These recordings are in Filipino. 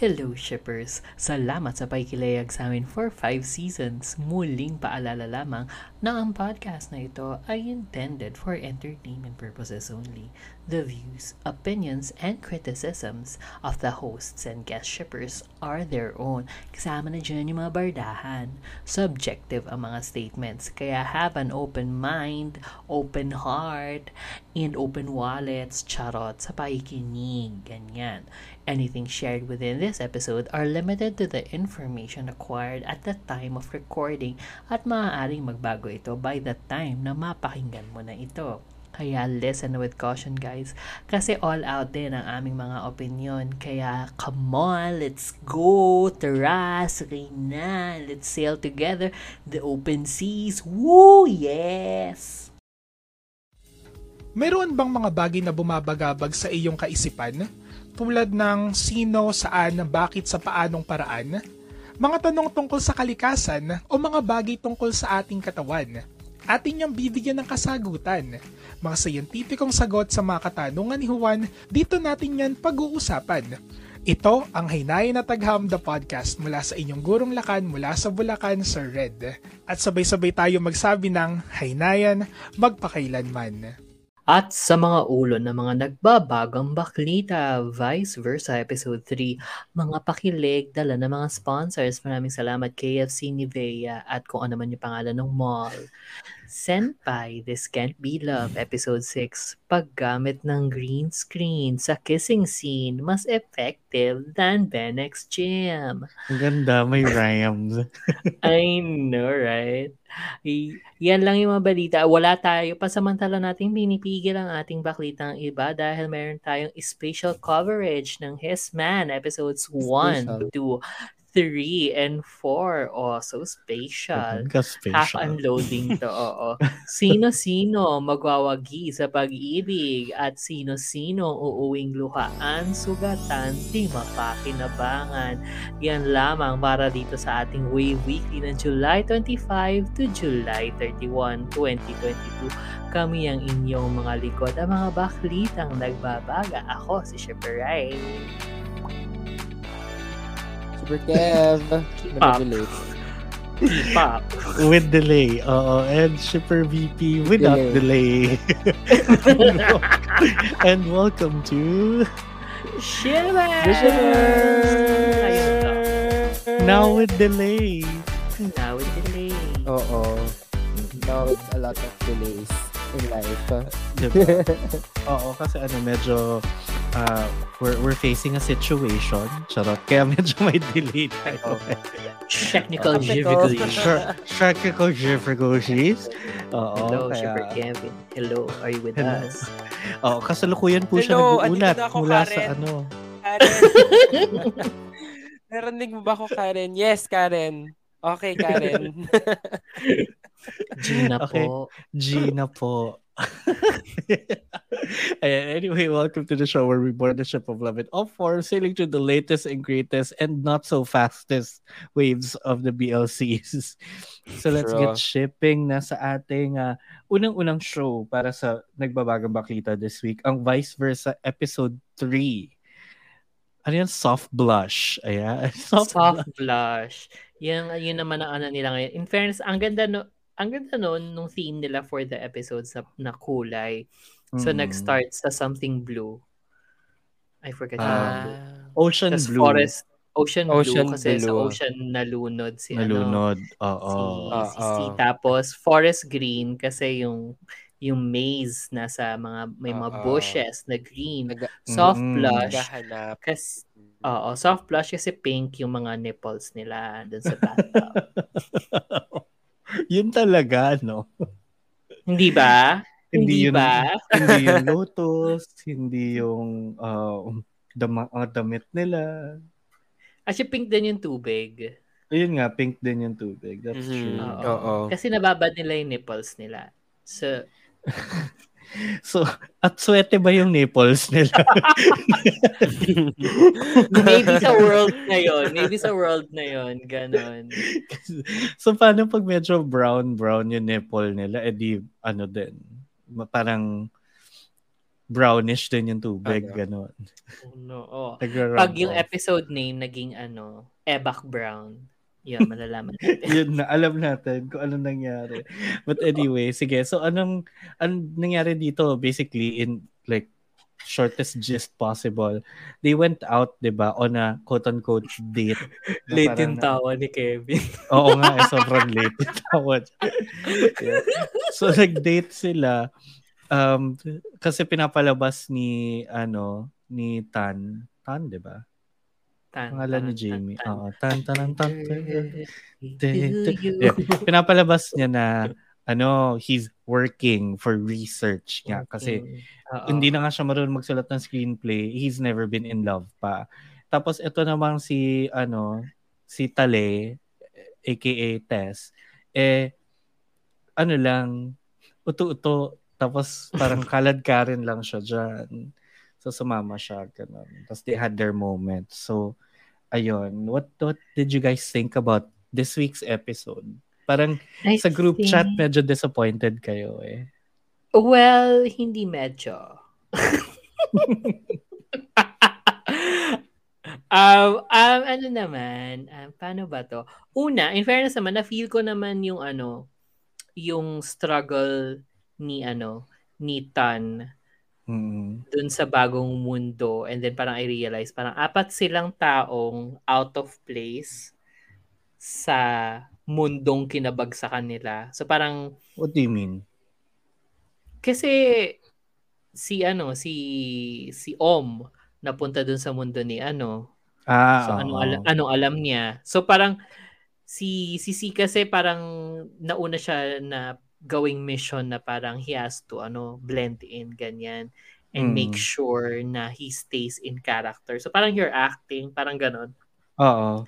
Hello shippers! Salamat sa pakikilayag sa amin for 5 seasons. Muling paalala lamang na ang podcast na ito ay intended for entertainment purposes only. The views, opinions, and criticisms of the hosts and guest shippers are their own. Kasama na dyan yung mga bardahan. Subjective ang mga statements, kaya have an open mind, open heart, and open wallets, charot, sa pakikinig. Ganyan. Anything shared within this episode are limited to the information acquired at the time of recording at maaaring magbago ito by the time na mapakinggan mo na ito. Kaya listen with caution guys. Kasi all out din ang aming mga opinion. Kaya come on, let's go. Tara, sakay na. Let's sail together. The open seas. Woo! Yes! Meron bang mga bagay na bumabagabag sa iyong kaisipan? Tulad ng sino, saan, bakit, sa paanong paraan, mga tanong tungkol sa kalikasan o mga bagay tungkol sa ating katawan. Atin niyang bibigyan ng kasagutan. Mga sayentipikong sagot sa mga katanungan ni Juan, dito natin yan pag-uusapan. Ito ang Haynay na Tagham the Podcast mula sa inyong gurong lakan mula sa Bulacan, Sir Red. At sabay-sabay tayo magsabi ng Haynayan magpakailanman. At sa mga ulo ng mga nagbabagang baklita, vice versa, episode 3, mga pakilig, dala ng mga sponsors. Maraming salamat KFC Nivea at kung ano man yung pangalan ng mall. Senpai, This Can't Be Love, Episode 6, paggamit ng green screen sa kissing scene mas effective than Benex Gym. Ang ganda, may rhymes. I know, right? Y- yan lang yung mga balita. Wala tayo. Pasamantala natin pinipigil ang ating baklitang iba dahil meron tayong special coverage ng His Man, episodes 1 to 3 and 4. Oh, so spatial. Half unloading to. Oo. Sino-sino magwawagi sa pag-ibig at sino-sino uuwing luhaan, sugatan, di mapakinabangan. Yan lamang para dito sa ating Wave Weekly ng July 25 to July 31, 2022. Kami ang inyong mga likod, ang mga baklitang nagbabaga. Ako si Rai. Super Kev. Keep up. With delay. Oo. And Shipper VP without delay. delay. and welcome to... Shipper! Now with delay. Now with delay. Oo. Now with a lot of delays in life. Diba? Oo, kasi ano, medyo uh, we're, we're facing a situation. Charot. Kaya medyo may delay tayo. Technical difficulties. Technical difficulties. Oo. Hello, kaya... Shipper Kevin. Hello, are you with Hello. us? Oo, kasalukuyan po siya nag-uulat mula Karen. sa ano. Karen. Narinig mo ba ako, Karen? Yes, Karen. Okay, Karen. Gina okay. po. Gina po. anyway, welcome to the show where we board the ship of love in all forms, sailing through the latest and greatest and not so fastest waves of the BLCs. So let's True. get shipping na sa ating uh, unang-unang show para sa Nagbabagang Baklita this week, ang Vice Versa Episode 3. Ano yan? Soft blush. Ayan. Soft, Soft blush. blush. Yan, yun naman ang ano nila ngayon. In fairness, ang ganda no, ang ganda noon nung theme nila for the episodes na, na kulay. So, mm. nag-start sa something blue. I forget uh, Ocean Tas blue. Forest, ocean, ocean blue kasi blue. sa ocean nalunod si nalunod. ano. Oo. Si, uh, si, si, tapos forest green kasi yung yung maze nasa mga may mga uh, bushes na green. Nag- soft mm, blush. Kasi Oo, soft blush kasi pink yung mga nipples nila dun sa bathtub. yun talaga, no? Hindi ba? Hindi, hindi yun, ba? hindi yung lotus, hindi yung uh, dama, uh, damit nila. Actually, pink din yung tubig. Ayun nga, pink din yung tubig. That's mm-hmm. true. Oo. Oo. Kasi nababad nila yung nipples nila. So, So, at swerte ba yung nipples nila? maybe sa world na yon, maybe sa world na yon, ganon. so, paano pag medyo brown-brown yung nipple nila, edi, ano din, parang brownish din yung tubig, Ano? ganun. Oh, no. Oh. Pag yung episode name naging ano, Ebak Brown. Yun, malalaman natin. Yun na, alam natin kung ano nangyari. But anyway, sige. So, anong, anong nangyari dito? Basically, in like, shortest gist possible, they went out, di ba, on a quote-unquote date. Late yung tawa ni Kevin. Oo nga, eh, sobrang late yung tawad. Yeah. So, nag-date sila. Um, kasi pinapalabas ni, ano, ni Tan. Tan, di ba? Tan, Pangalan ni tan, Jamie. tan, tan. Oo, Tan, Tan, Tan. Pinapalabas niya na, ano, he's working for research nga. Kasi, Oo. hindi na nga siya marunong magsulat ng screenplay. He's never been in love pa. Tapos ito namang si ano, si Tale aka Tess eh ano lang uto-uto tapos parang kalad ka rin lang siya diyan. So sumama siya ganun. Tapos they had their moment. So ayun, what what did you guys think about this week's episode? Parang I sa group think- chat medyo disappointed kayo eh. Well, hindi medyo. um, um, ano naman, um, paano ba to? Una, in fairness naman, na-feel ko naman yung ano, yung struggle ni ano, ni Tan Mm. dun sa bagong mundo and then parang I realize parang apat silang taong out of place sa mundong kinabagsakan nila. So parang What do you mean? Kasi si ano, si si Om napunta dun sa mundo ni ano. Ah, So oo. ano alam, anong alam niya? So parang si si si kasi parang nauna siya na gawing mission na parang he has to ano blend in ganyan and Mm. make sure na he stays in character. So parang you're acting, parang ganon. Oo.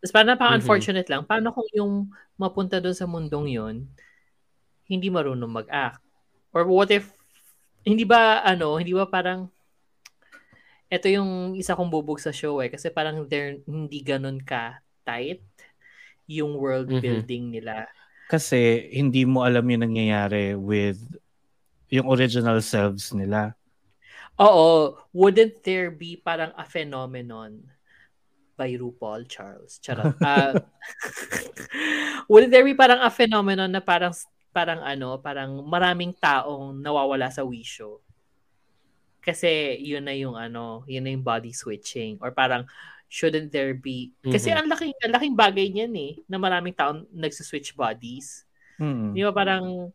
Tapos parang napaka-unfortunate lang. Paano kung yung mapunta doon sa mundong yon hindi marunong mag-act? Or what if, hindi ba, ano, hindi ba parang, ito yung isa kong bubog sa show eh. Kasi parang they're, hindi ganun ka tight yung world Mhm. building nila. Kasi hindi mo alam yung nangyayari with yung original selves nila. Oo, wouldn't there be parang a phenomenon by RuPaul Charles? Charot. Ah, wouldn't there be parang a phenomenon na parang parang ano, parang maraming taong nawawala sa wisyo? Kasi yun na yung ano, yun na yung body switching or parang shouldn't there be kasi Mhm. ang laking ang laking bagay niyan eh na maraming taong nagsi-switch bodies. Mm. Di ba parang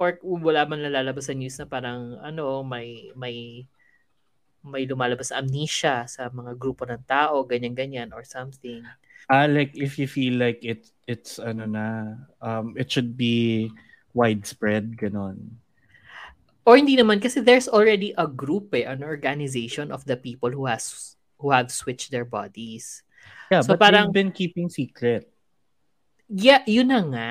or wala man nalalabas sa news na parang ano may may may lumalabas amnesia sa mga grupo ng tao, ganyan-ganyan or something. Ah, like if you feel like it it's ano na um it should be widespread ganon. Or hindi naman kasi there's already a group eh, an organization of the people who has who have switched their bodies. Yeah, So but parang- they've been keeping secret. Yeah, yun na nga.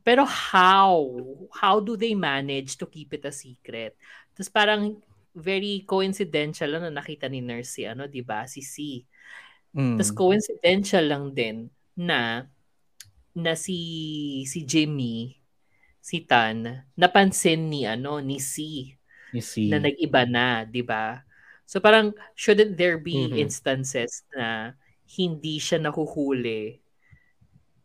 Pero how? How do they manage to keep it a secret? Tapos parang very coincidental lang na nakita ni nurse si ano, 'di ba? Si C. Mm. Tapos coincidental lang din na na si si Jimmy si Tan napansin ni ano ni C You see. na nag-iba na, 'di ba? So parang shouldn't there be Mhm. instances na hindi siya nahuhuli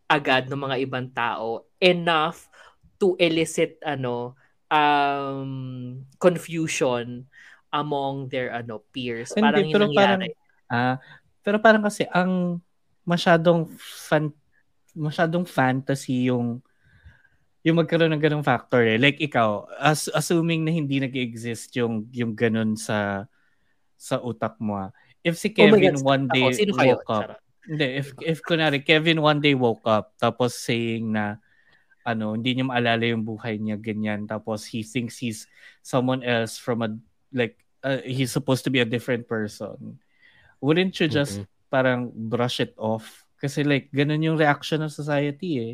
agad ng mga ibang tao enough to elicit ano um confusion among their ano peers. Hindi, parang pero parang- nangyari. Ah, pero parang kasi ang masyadong fan masyadong fantasy yung yung magkaroon ng ganung factor eh. Like ikaw, as, assuming na hindi nag-exist yung yung ganun sa sa utak mo. ah. If si Oh Kevin God, one ako, day sino kayo? woke up, Charot. hindi, if if kunwari Kevin one day woke up tapos saying na ano, hindi niya maalala yung buhay niya ganyan tapos he thinks he's someone else from a like uh, he's supposed to be a different person. Wouldn't you just Mhm. parang brush it off? Kasi like ganun yung reaction ng society eh.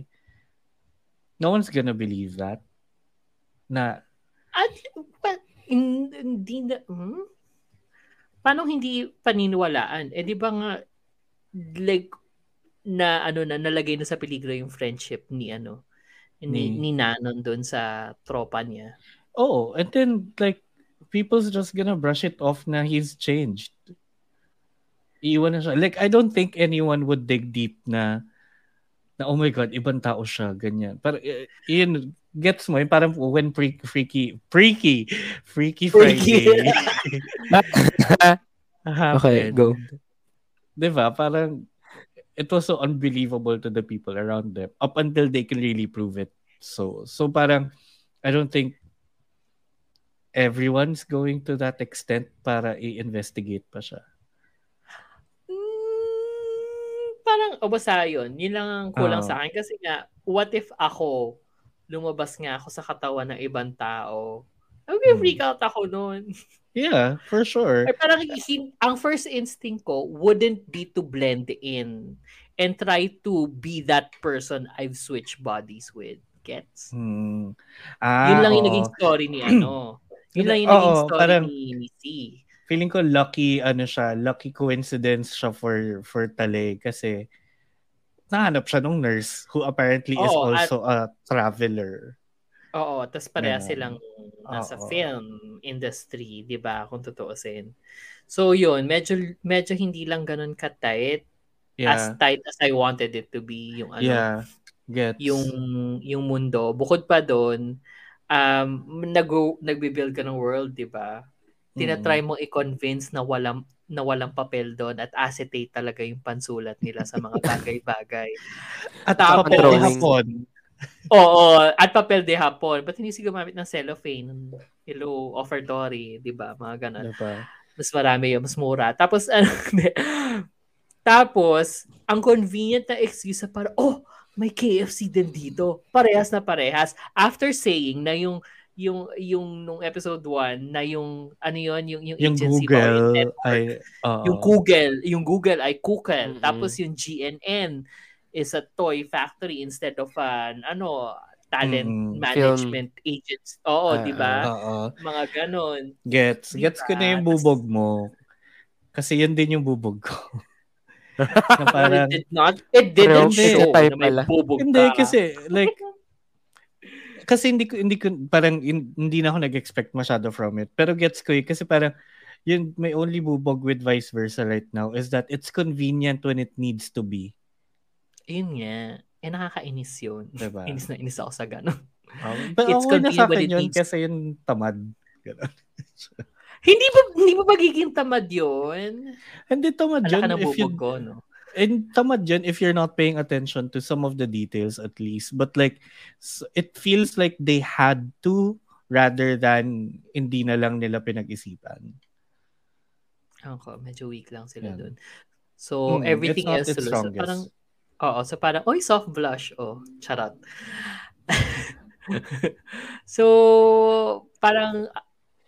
No one's gonna believe that. Na At, hin- hindi na, hmm? Paano hindi paniniwalaan? Eh, di ba nga, like, na, ano na, nalagay na sa peligro yung friendship ni, ano, ni, Ni- ni Nanon doon sa tropa niya. oh, and then like people's just gonna brush it off na he's changed. Iiwan na siya. Like, I don't think anyone would dig deep na na oh my god, ibang tao siya, ganyan. Pero uh, yun, gets mo, yun, parang when freaky, freaky, freaky, freaky Friday. okay, go. Diba? Parang, it was so unbelievable to the people around them up until they can really prove it. So, so parang, I don't think everyone's going to that extent para i-investigate pa siya. Mm, parang, o basta yun. Yun lang ang kulang Oo. sa akin. Kasi nga, what if ako, lumabas nga ako sa katawan ng ibang tao? I would freak out ako noon. Yeah, for sure. Ay, parang hin- ang first instinct ko wouldn't be to blend in and try to be that person I've switched bodies with. Gets? Hmm. Ah, Yun lang yung oo. naging story ni ano. Yun lang yung Oo, naging story parang- ni, ni C. feeling ko lucky ano siya, lucky coincidence siya for for Tale kasi nahanap siya nung nurse who apparently is Oo, at- also a traveler. Oo, tapos pareha Ganun. silang nasa Oo. film industry, 'di ba? Kung tutuusin. So yun, medyo medyo hindi lang ganun ka-tight as Yeah. tight as I wanted it to be yung ano, yeah. Gets. yung yung mundo. Bukod pa doon, um nag nagbi-build ka ng world, 'di ba? Tinatry mo i-convince na walang na walang papel doon at acetate talaga yung pansulat nila sa mga bagay-bagay. At Tapos- papel de hapon. Oo, at papel de hapon. Ba't hindi si gumamit ng cellophane? Hello, offertory, di ba? Mga ganun. Diba? Mas marami yun, mas mura. Tapos, ano, tapos, ang convenient na excuse para, oh, may KFC din dito. Parehas na parehas. After saying na yung yung yung nung episode 1 na yung ano yun yung yung, Yung agency ba or yung Google ay oo. yung Google, yung Google ay Google. Mm-mm. Tapos yung GNN is a toy factory instead of an ano talent Mm-mm. management agents. Oo, Ah, di ba? Oo. Mga ganon. Gets. Diba? Gets ko na yung bubog mo. Kasi yun din yung bubog ko. na parang, it did not, it didn't show na may bubog Hindi ka. kasi like kasi hindi ko hindi ko parang in- hindi na ako nag-expect masyado from it. Pero gets ko eh kasi parang yun may only bubog with vice versa right now is that it's convenient when it needs to be. Yun nga. Eh, nakakainis yun. Diba? inis na inis ako sa ganon. Um, but It's okay na sa akin it yun needs- kasi yun tamad. Ganun. Hindi ba, hindi ba magiging tamad yun? Hindi tamad yun if you ko, no? And tamad yun if you're not paying attention to some of the details at least. But like, it feels like they had to rather than hindi na lang nila pinag-isipan. Ako, medyo weak lang sila Yan. dun. So, Mm, everything else its tuloy. So, parang, oo, so parang, oy, soft blush. Oh, charot. so, parang,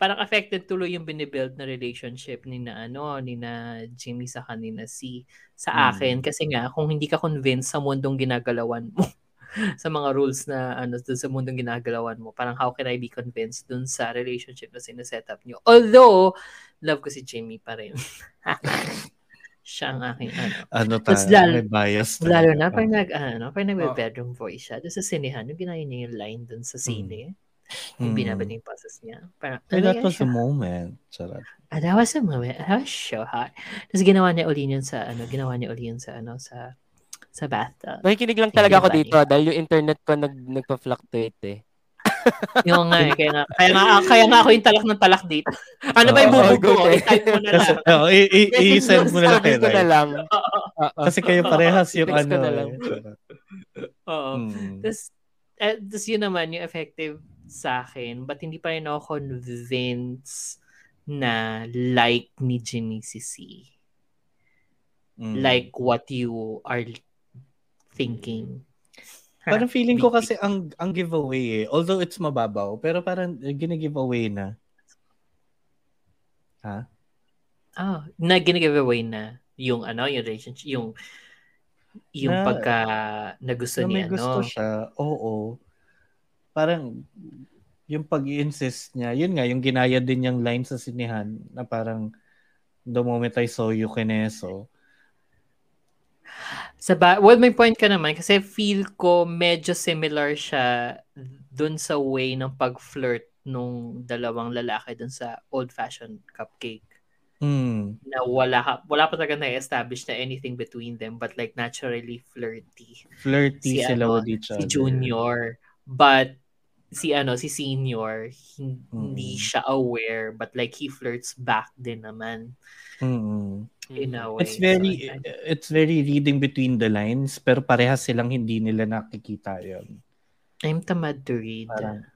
parang affected tuloy yung binibuild na relationship ni na ano, ni na Jimmy sa kanina si sa Mm. akin kasi nga kung hindi ka convinced sa mundong ginagalawan mo sa mga rules na ano dun sa mundong ginagalawan mo parang how can I be convinced dun sa relationship na sineset up nyo although love ko si Jimmy pa rin siya ang aking ano Ano tayo, lalo- may bias. lalo talaga. na pag nag ano pag Oh. nagbe-bedroom voice siya doon sa sinehan yung ginaya niya yung line dun sa sine yung Mm. binabad niya yung passes niya parang Hey, that was siya? a moment. Charot. Ah, that was a moment. That was so hot. Tapos ginawa niya uli yun sa, ano, ginawa niya uli yun sa, ano, sa, sa bathtub. Nakikinig lang talaga ako dito ah, dahil yung internet ko nag nagpa-fluctuate eh. Yung nga, eh, kaya nga, kaya nga, kaya nga ako yung talak ng talak dito. Ano ba yung bubog ko? eh. I-type mo na lang. oh, i-send mo na lang ko na. Kasi kayo parehas yung ano. eh. Oo. Mm. Tapos, eh, tapos yun naman, yung effective sa akin, but hindi pa rin ako convinced na like ni C. Mm. Like what you are thinking. Parang feeling ko kasi ang ang giveaway eh. Although it's mababaw, pero parang gina-giveaway na. Ha? Ah, na gina-giveaway na yung ano, yung relationship, yung yung Na- pagka nagusto Na ni may gusto ano. siya. Oo. Parang yung pag-insist niya, yun nga, yung ginaya din yung line sa sinihan na parang the moment I saw you, kineso. Sa ba- well, may point ka naman kasi feel ko medyo similar siya dun sa way ng pag-flirt nung dalawang lalaki dun sa old-fashioned cupcake. Mm. Na wala, ka- wala pa talaga na-establish na anything between them but like naturally flirty. Flirty Si sila ano, with each Si other. Junior. But si ano, si Senior, hin- hindi Mm. siya aware but like he flirts back din naman Mm. in a way. It's very So, it's very reading between the lines pero parehas silang hindi nila nakikita 'yon. I'm tamad to read. Parang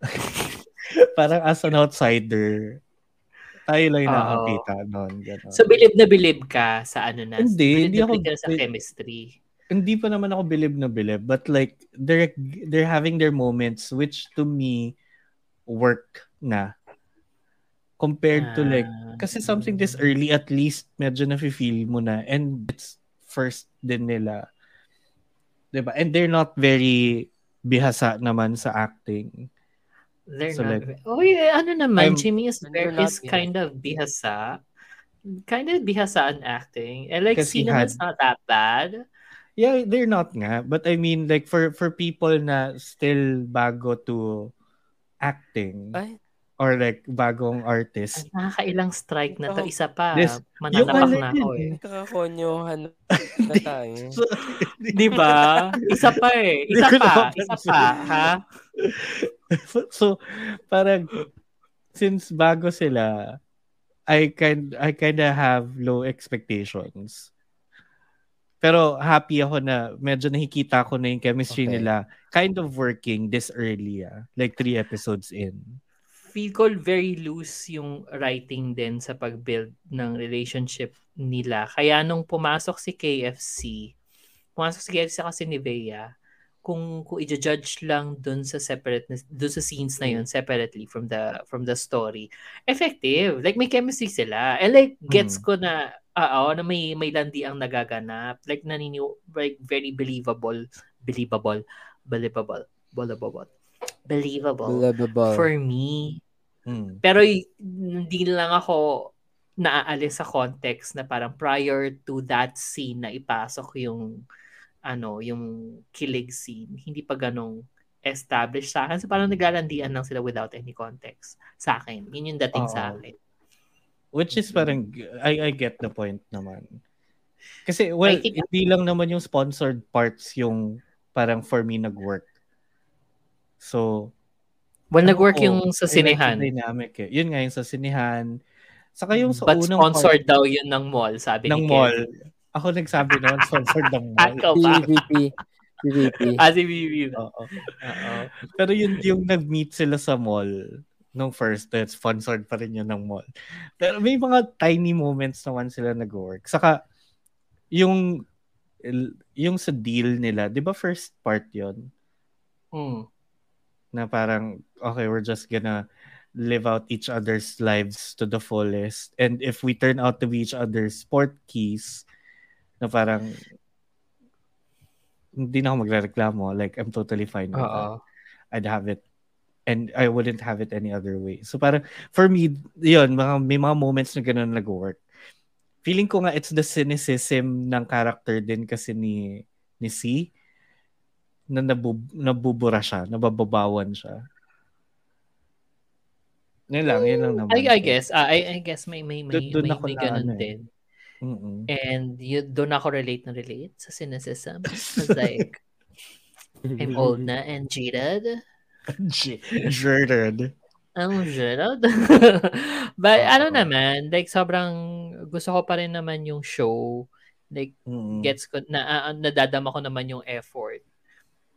parang as an outsider tayo lang yung nakakita noon. So, bilib na bilib ka sa ano na? Hindi, bilib hindi na ako- bilib ka sa chemistry. Hindi pa naman ako bilib na bilib but like they're they're having their moments which to me work na compared to like Ah, kasi something this early at least medyo na-feel mo na and it's first din nila 'di ba and they're not very bihasa naman sa acting They're So, not. like, oh, yeah, ano naman, I'm- Jimmy is, very, is kind of bihasa. Kind of bihasa in acting. And like, Kasi si naman's not that bad. Yeah they're not nga but I mean like for for people na still bago to acting Ay. or like bagong artist Ang nakakailang strike na to. Isa pa. Yes. Mananapak Yung na alin ako eh. Kakakonyohan na tayo. So, Di ba? Isa pa eh. Isa pa. Isa pa. Ha? so parang since bago sila I kind I kind of have low expectations. Pero happy ako na medyo nakikita ko na yung chemistry Okay. nila kind of working this early ah. Like three episodes in. Feel ko very loose yung writing din sa pag-build ng relationship nila. Kaya nung pumasok si KFC, pumasok si KFC kasi ni Bea, kung kung i-judge lang dun sa separate dun sa scenes na yun separately from the from the story effective like may chemistry sila and like gets Mm. ko na oo na may may landi ang nagaganap like nanini like very believable believable believable believable believable Believable. for me Mm. pero hindi lang ako naaalis sa context na parang prior to that scene na ipasok yung ano, yung kilig scene, hindi pa ganong established sa akin. So parang naglalandian lang sila without any context sa akin. Yun yung dating sa Oo. akin. Which is parang I I get the point naman. Kasi well, think- hindi lang naman yung sponsored parts yung parang for me nag-work. So, Well, nag-work Oo, yung sa like sinehan. dynamic eh. Yun nga yung sa sinehan. Saka yung sa But unang sponsored part daw yun ng mall, sabi ng ni mall. Kevin. Ako nagsabi noon, sponsored ng mall. Ako pa. PVP. PVP. Ah, si. Oo. Pero yun yung nag-meet sila sa mall nung first that sponsored pa rin yun ng mall. Pero may mga tiny moments naman sila nag-work. Saka yung yung sa deal nila, 'di ba first part 'yon Mm. na parang okay, we're just gonna live out each other's lives to the fullest and if we turn out to be each other's sport keys na parang hindi na ako magrereklamo like I'm totally fine with that. Oo. I'd have it and I wouldn't have it any other way. So parang for me, yun, mga, may mga moments na ganun nag-work. Feeling ko nga it's the cynicism ng character din kasi ni ni C na nabub, nabubura siya, nabababawan siya. Yun lang, yun lang naman. I, I guess, ah, I, I guess may may may, Doon- may, may ganun ano eh. din. Mm-mm. And yun, doon ako relate na relate sa cynicism. It's like, I'm old na and jaded. J- Jordan. I'm jaded. But Oo. ano naman, like sobrang gusto ko pa rin naman yung show. Like, Mm-mm. gets ko, na, ah, nadadama ko naman yung effort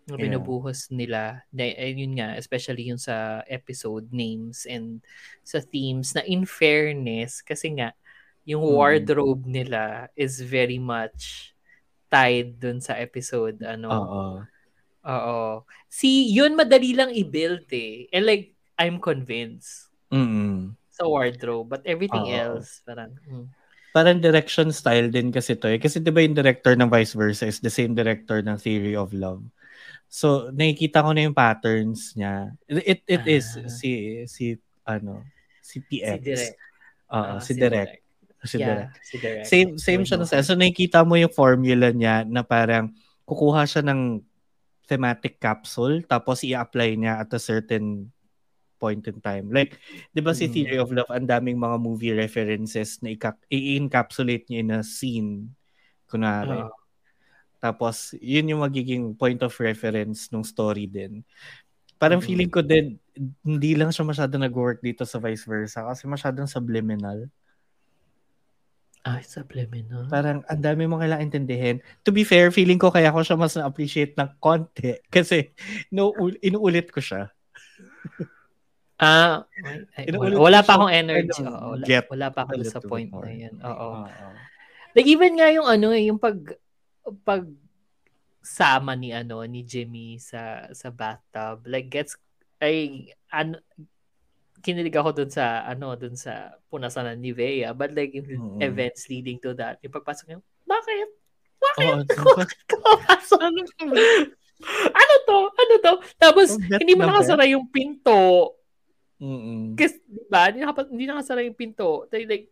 na Yeah. binubuhos nila. Na, eh, yun nga, especially yung sa episode names and sa themes na in fairness, kasi nga, yung Mm. wardrobe nila is very much tied dun sa episode. Ano? Oo. Oo. Si, yun madali lang i-build eh. And like, I'm convinced Mm-mm. sa wardrobe. But everything Oo. else, parang, mm. parang direction style din kasi to eh. Kasi di ba yung director ng Vice Versa is the same director ng Theory of Love. So, nakikita ko na yung patterns niya. It it is Ah. si si ano, si PX. si Direk. Oo, Ah, si Direk. Si yeah, Direk. si Direk. Same same siya na So nakikita mo yung formula niya na parang kukuha siya ng thematic capsule tapos i-apply niya at a certain point in time. Like, di ba si Mm. Theory of Love, ang daming mga movie references na i-encapsulate niya in a scene. Kunwari. Oo. Tapos, yun yung magiging point of reference ng story din. Parang Mhm. feeling ko din, hindi lang siya masyado nag-work dito sa vice versa kasi masyadong subliminal. Ah, subliminal. Parang ang dami mo kailangan intindihin. To be fair, feeling ko kaya ko siya mas na-appreciate ng konti kasi no, inuulit ko siya. Ah, ay, Inuulit wala, wala pa akong energy. Oo, wala, get wala pa ako a dun sa point more. na yan. Oo. Oo. Like even nga yung ano eh, yung pag pag sama ni ano ni Jimmy sa sa bathtub like gets ay ano kinilig ako dun sa ano dun sa punasan ng Nivea but like yung Mm. events leading to that yung pagpasok niya bakit Oo, Kapasok. ano ano to ano to tapos Oh, hindi mo na nakasara yung pinto Mm-mm. kasi di ba hindi, nakapa- hindi nakasara yung pinto like, like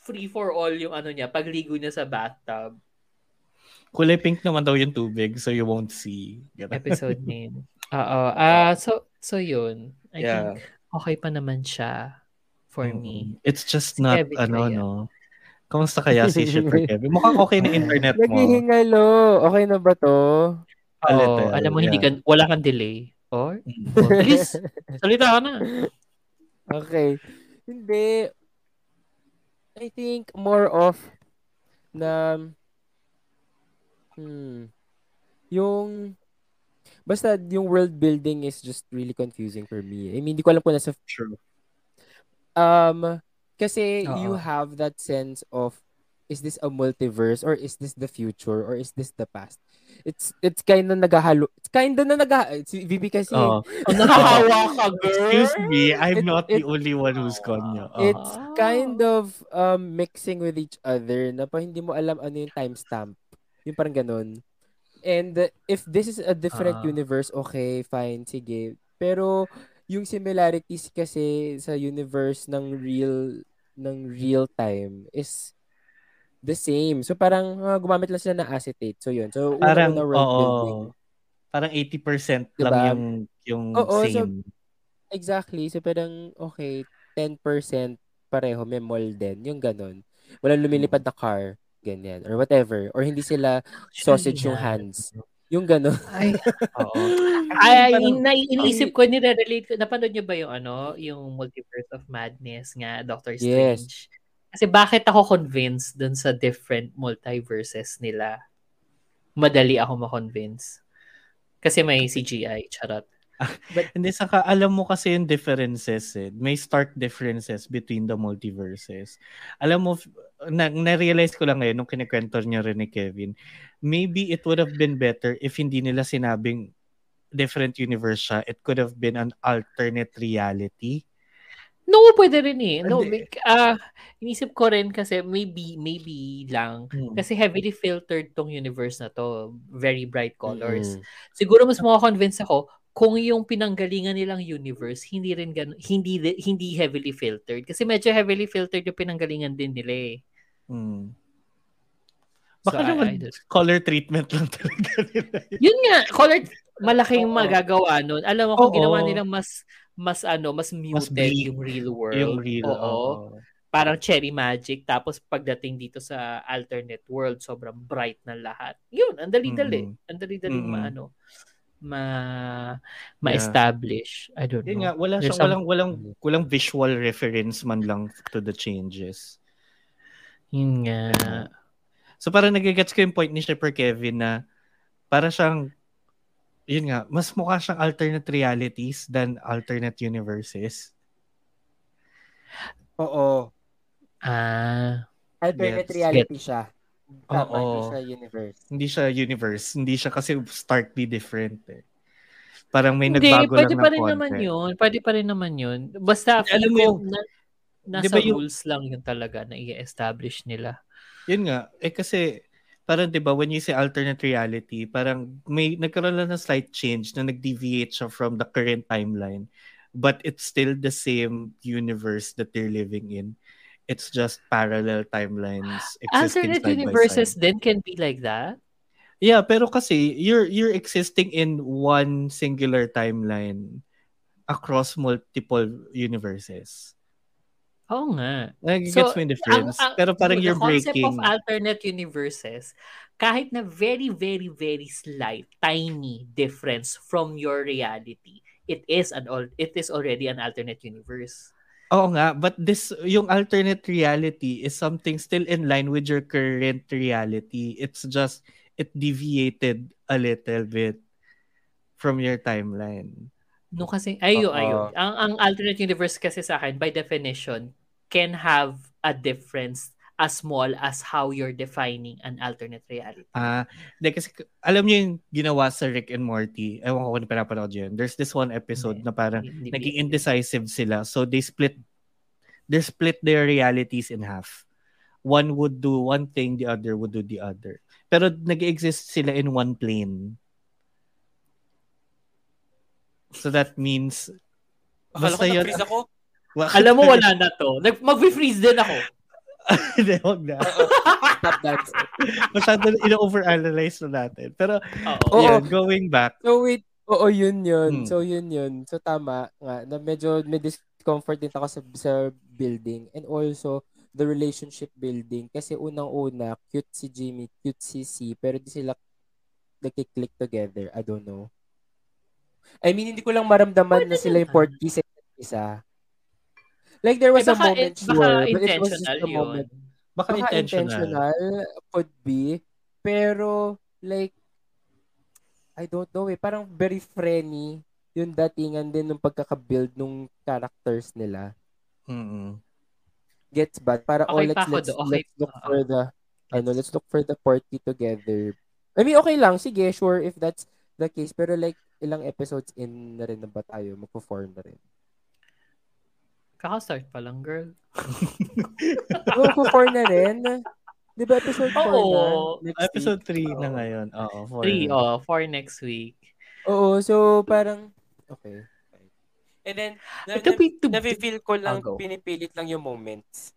free for all yung ano niya pagligo niya sa bathtub Kulay pink naman daw yung tubig so you won't see. Episode name. Oo. Ah, so so yun. I Yeah. think okay pa naman siya for me. Mm-mm. It's just Si not, Kevin ano, kaya. no. Kamusta kaya si Shipper Kevin? Mukhang okay na internet mo. Naghihingalo. Okay na ba to? Oo, little, alam mo hindi yeah. ka wala kang delay. Or Mm. oh, please salita ka na. Okay. Hindi. I think more of na hmm, yung basta yung world building is just really confusing for me. I mean, hindi ko alam kung nasa True. um kasi Oo. you have that sense of is this a multiverse or is this the future or is this the past? It's it's kind of naghahalo. It's kind of na nag si VP kasi Oh. Nahahawa ka, girl. Excuse me, I'm It- not it- the only one who's gone. Oh. It's kind of um, mixing with each other na pa hindi mo alam ano yung timestamp. Yung parang ganun. And uh, if this is a different Ah. universe, okay, fine, sige. Pero yung similarities kasi sa universe ng real ng real time is the same. So parang ah, gumamit lang sila ng acetate. So yun. So Parang, una-una world oo. building. Parang 80% Diba? lang yung yung Oo, so- same. Exactly. So parang okay, 10% pareho may mall din. Yung ganun. Walang lumilipad na car. Ganyan. Or whatever. Or hindi sila sausage yung hands. Yung ganun. Ay, Oo. ay, Parang- na, iniisip ko, nire-relate ko. Napanood niyo ba yung ano, yung Multiverse of Madness nga, Doctor Yes. Strange? Kasi bakit ako convinced dun sa different multiverses nila? Madali ako ma-convince. Kasi may CGI, charot. Hindi, saka alam mo kasi yung differences eh. May stark differences between the multiverses. Alam mo, na, na-realize ko lang ngayon nung kinikwento niya rin ni Kevin, maybe it would have been better if hindi nila sinabing different universe siya. It could have been an alternate reality. No, pwede rin eh. No, Hindi. may- ah, inisip ko rin kasi maybe, maybe lang. Hmm. Kasi heavily filtered tong universe na to. Very bright colors. Mm. Siguro mas makakonvince ako kung yung pinanggalingan nilang universe hindi rin gan- hindi hindi heavily filtered kasi medyo heavily filtered yung pinanggalingan din nila eh. So, Baka I- naman color treatment lang talaga nila. Yun nga, color malaking Oo. magagawa nun. Alam mo kung Oo. ginawa nilang mas mas ano, mas muted bleak yung real world. yung real. Oo. oo. Parang cherry magic tapos pagdating dito sa alternate world, sobrang bright na lahat. Yun, ang dali-dali. Mm. Ang dali-dali Mm. maano ma ma-establish. I don't Yun know. nga, wala There's siyang, walang, some- walang, walang visual reference man lang to the changes. Yun nga. So parang nagigets ko yung point ni Shepard Kevin na para siyang, yun nga, mas mukha siyang alternate realities than alternate universes. Oo. Ah, Alternate Gets. reality siya. Tama, Oo. hindi siya universe. Hindi siya universe. Hindi siya kasi starkly different eh. Parang may hindi, nagbago pwede lang pa ng rin konti. naman yun. Pwede pa rin naman yun. Basta Alam mo yung- na, nasa Di ba yung- rules lang yun talaga na i-establish nila. Yun nga, eh kasi parang 'di ba when you say alternate reality, parang may nagkaroon lang ng slight change na nag-deviate siya from the current timeline. But it's still the same universe that they're living in. It's just parallel timelines existing Alternate side universes by side. then can be like that? Yeah, pero kasi you're you're existing in one singular timeline. across multiple universes. Oo nga. Nag-gets mo yung difference. ang- ang- Pero parang the you're concept breaking. of alternate universes, kahit na very, very, very slight, tiny difference from your reality, it is an it is already an alternate universe. Oo nga, but this, yung alternate reality is something still in line with your current reality. It's just, it deviated a little bit from your timeline. No kasi ayo ayo. Ang ang alternate universe kasi sa akin by definition can have a difference as small as how you're defining an alternate reality. Ah, hindi kasi alam niyo yung ginawa sa Rick and Morty. Ewan ko kung pinapanood yun. There's this one episode Hindi. na parang Hindi- naging indecisive sila. So they split they split their realities in half. One would do one thing, the other would do the other. Pero nag-exist sila in one plane. So that means Akala ko Basta yun- na-freeze ako. Alam mo wala na to. Nag mag-freeze din ako. Hindi, wag na. Stop dance. Masyado ina-overanalyze na natin. Pero. Oo. yun, going back, So wait, oo yun yun. Hmm. So yun yun. So tama nga na medyo may discomfort din ako sa, sa building and also the relationship building kasi unang-una cute si Jimmy, cute si C pero di sila nagki-click together. I don't know. I mean, hindi ko lang maramdaman Pwede na sila yung isa't isa. Like there was Eh, a moment sure, baka but it was just intentional a yun. moment. baka, Baka intentional. intentional could be. Pero like I don't know eh. Parang very friendly yung datingan din ng pagkaka-build nung characters nila. Mm-mm. gets ba? Para oh Okay let's ako let's, do- okay. let's look pa. for the ano let's look for the party together. I mean okay lang. Sige sure if that's the case. Pero like ilang episodes in na rin na ba tayo? Magpo-form na rin Kaka-start pa lang, girl. oh, magpo-form na rin di ba episode 4 Oo. na next Episode week? 3 na Oo. ngayon. Oo, for Three, oh, for next week. Oo, so parang okay. And then, na, Ito, na, nafe-feel ko lang, I'll go. pinipilit lang yung moments.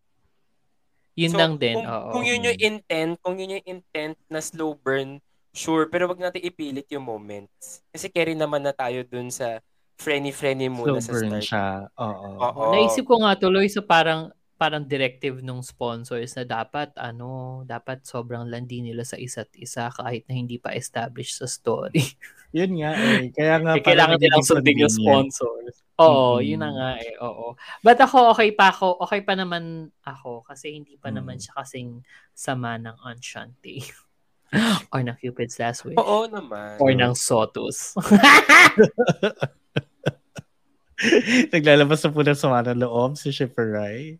Yun So, lang din. Kung, oo. kung yun yung intent, kung yun yung intent na slow burn, sure, pero wag natin ipilit yung moments. Kasi carry naman na tayo dun sa friendly-friendly slow muna sa burn start. siya. Oo. Oo. Naisip ko nga tuloy sa parang parang directive nung sponsors na dapat ano, dapat sobrang landi nila sa isa't isa kahit na hindi pa established sa story. Yun nga eh. Kaya nga Eh, kailangan nilang sundin yung sponsors. Oo, Mm-mm. yun na nga eh. Oo. But ako, okay pa ako. Okay pa naman ako kasi hindi pa Mm. naman siya kasing sama ng Enchante. Or ng Cupid's Last Wish. Oo naman. Or ng Sotus. Naglalabas na po ng sama ng loob si Shipper Rai.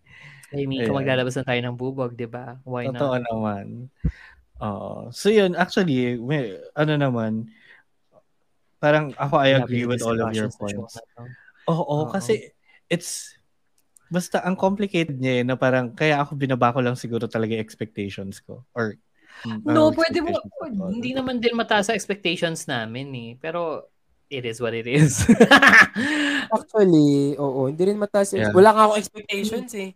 I mean, kung maglalabas na tayo ng bubog, di ba? Why Totoo not? naman. Oo. so yun, actually, may, ano naman, parang ako I agree with all of your points. Oo, Oo. kasi it's, basta ang complicated niya eh, na parang, kaya ako binaba ko lang siguro talaga expectations ko. Or, No, pwede mo, hindi naman din mataas sa expectations namin eh. Pero, it is what it is. Actually, oo, hindi rin mataas. Yeah. Wala nga ako Expectations eh.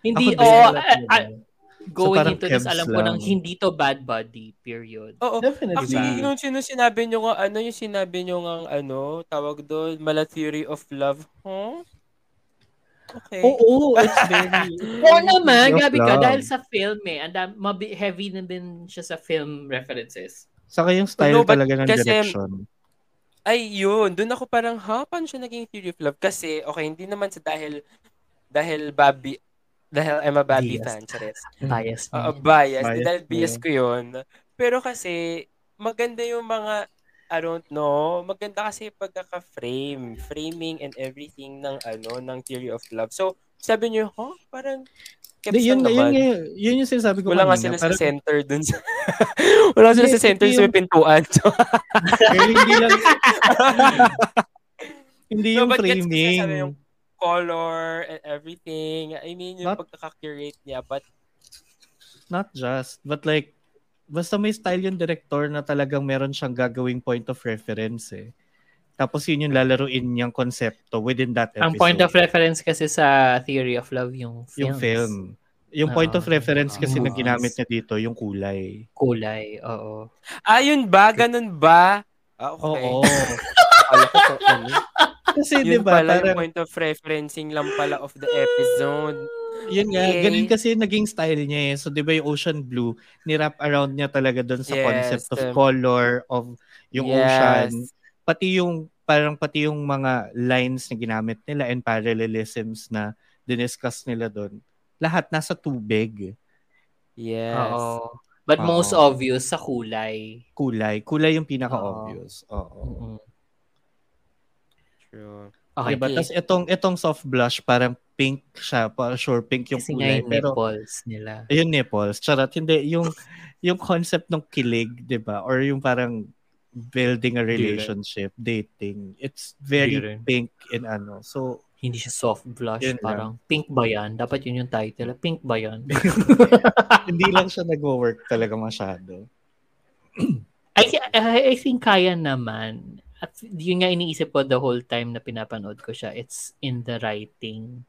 hindi, Ako din, oh, going parang into this, alam ko nang hindi to bad body, period. Oo. Definitely. Actually, nung sino sinabi nyo nga, ano yung sinabi nyo nga, ano, tawag doon, mala theory of love. Huh? Okay. Oo, it's very... Oo naman, Joke grabe ka, lang. dahil sa film eh, and mabi- heavy na din siya sa film references. Saka yung style No, talaga ng kasi- direction. Ay, yun. Doon ako parang, ha? Paano siya naging theory of love? Kasi, okay, hindi naman sa dahil, dahil Bobby, dahil I'm a Bobby Biased. fan, Chares. Bias niya. bias. Bias dahil bias ko yun. Pero kasi, maganda yung mga, I don't know, maganda kasi pagkaka-frame, framing and everything ng ano, ng theory of love. So, sabi niyo, huh? Parang, keps yun, lang yun, naman. yun, yun yung sinasabi ko Wala nga sila sa Parang- center dun sa... Wala sila sa center ito sa yung- pintuan. Pero hindi lang... hindi No, yung gets ko framing. sinasabi yung color and everything. I mean, yung Not- pagkaka-curate niya. But, Not just, but like, basta may style yung director na talagang meron siyang gagawing point of reference eh. Tapos yun yung lalaruin niyang konsepto within that episode. Ang point of reference kasi sa Theory of Love, yung films. Yung film. Yung point of Oo. reference kasi na Movies. ginamit niya dito, yung kulay. Kulay, oo. ah, yun ba? Ganun ba? Ah, okay. Oo. ano. Kasi di Yun ba, pala yung parang, point of referencing lang pala of the episode. Yun nga, Okay. ganun kasi naging style niya eh. So, di ba yung ocean blue, nirap around niya talaga doon sa Yes, concept of um, color, of yung Yes. ocean. Pati yung, parang pati yung mga lines na ginamit nila and parallelisms na diniscuss nila doon. Lahat nasa tubig. Yes. Oo. But Oo. most obvious sa kulay. Kulay. Kulay yung pinaka-obvious. Oo. Mm-mm. True. Okay. Diba? Tapos itong, itong soft blush, parang pink siya. Para sure, pink yung Kasi kulay. yung Pero, nipples nila. Yung nipples. Charot. Hindi. Yung, yung concept ng kilig, di ba? Or yung parang building a relationship, dating. It's very pink in ano. So, Hindi siya soft blush. Yun lang. parang pink ba yan? Dapat yun yung title. Pink ba yan? hindi lang siya nag-work talaga masyado. I, I, I think kaya naman. At yun nga iniisip ko the whole time na pinapanood ko siya. It's in the writing.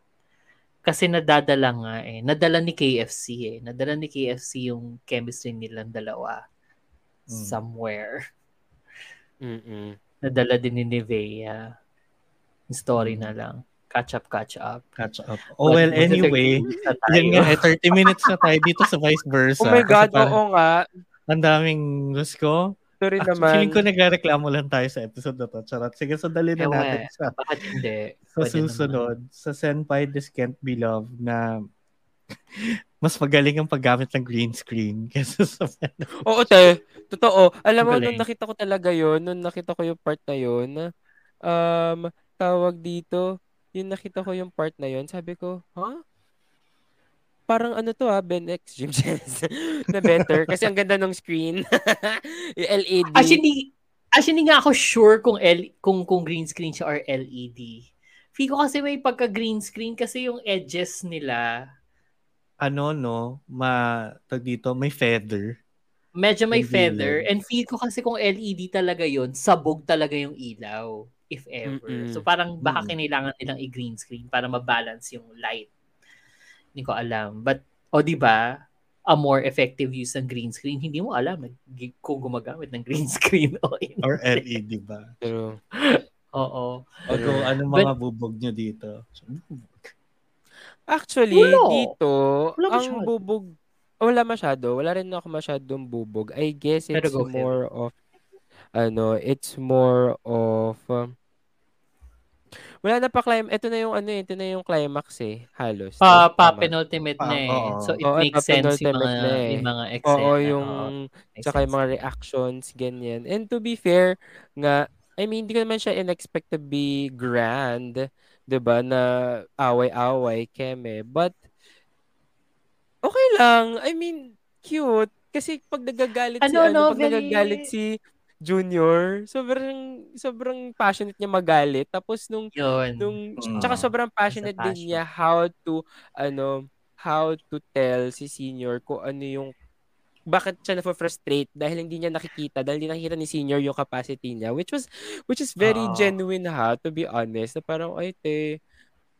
Kasi nadadala nga eh. Nadala ni KFC eh. Nadala ni KFC yung chemistry nilang dalawa. Mm. Somewhere. Mm-mm. Nadala din ni. Yung story na lang. Catch up, catch up. Catch up. Oh, well, But- anyway. Sa tayo. Yun nga, eh, 30 minutes na tayo dito sa vice versa. Oh my God, oo nga. Ang daming, Diyos ko. Ito rin Actually, naman. feeling ko nagreklamo lang tayo sa episode na to. Charot. Sige, sandali na Ewan. natin sa, Bakit hindi? sa Pwede susunod. Sa Senpai This Can't Be Love na mas magaling ang paggamit ng green screen kaysa sa Oo, te. Totoo. Alam mo, Magaling. nung nakita ko talaga yon nung nakita ko yung part na yon um, tawag dito, yung nakita ko yung part na yon sabi ko, ha? Parang ano to ha, Ben X Jim Jens. na better. Kasi ang ganda ng screen. yung LED. Actually, actually nga ako sure kung L, kung kung green screen siya or LED. Feel ko kasi may pagka green screen kasi yung edges nila ano, no, ma, tag dito, may feather. medyo may Yung feather gilid. and feel ko kasi kung LED talaga yon sabog talaga yung ilaw if ever. Mm-mm. So parang baka Mm. kinailangan nilang i-green screen para mabalance yung light. Hindi ko alam. But, o di ba, a more effective use ng green screen, hindi mo alam nag- kung gumagamit ng green screen o hindi. Or LED ba? Pero, Oo. O kung ano mga bubog nyo dito. Actually, Wala. dito, Wala ang masyado. bubog, wala masyado. Wala rin ako masyadong bubog. I guess it's go ahead. more of, ano, it's more of, um, wala na pa clim, ito na yung ano, eh, ito na yung climax eh, halos. Pa, pa Tama. penultimate Pa- na eh. So it Oo, makes sense yung mga, na eh. yung mga eksena. Oo, yung, Makes tsaka yung mga reactions, ganyan. And to be fair, nga, I mean, hindi ko naman siya in-expect to be grand, 'di ba na away-away, keme. But, okay lang. I mean, cute. Kasi pag nagagalit si, Ano, ano, no, pag very- nagagalit si Junior, sobrang, sobrang passionate niya magalit. Tapos nung Yun. nung Mm. tsaka sobrang passionate din passion. niya how to ano how to tell si senior kung ano yung bakit siya na-frustrate dahil hindi niya nakikita dahil hindi nakikita ni senior yung capacity niya which was which is very Oo. genuine ha to be honest na parang ay te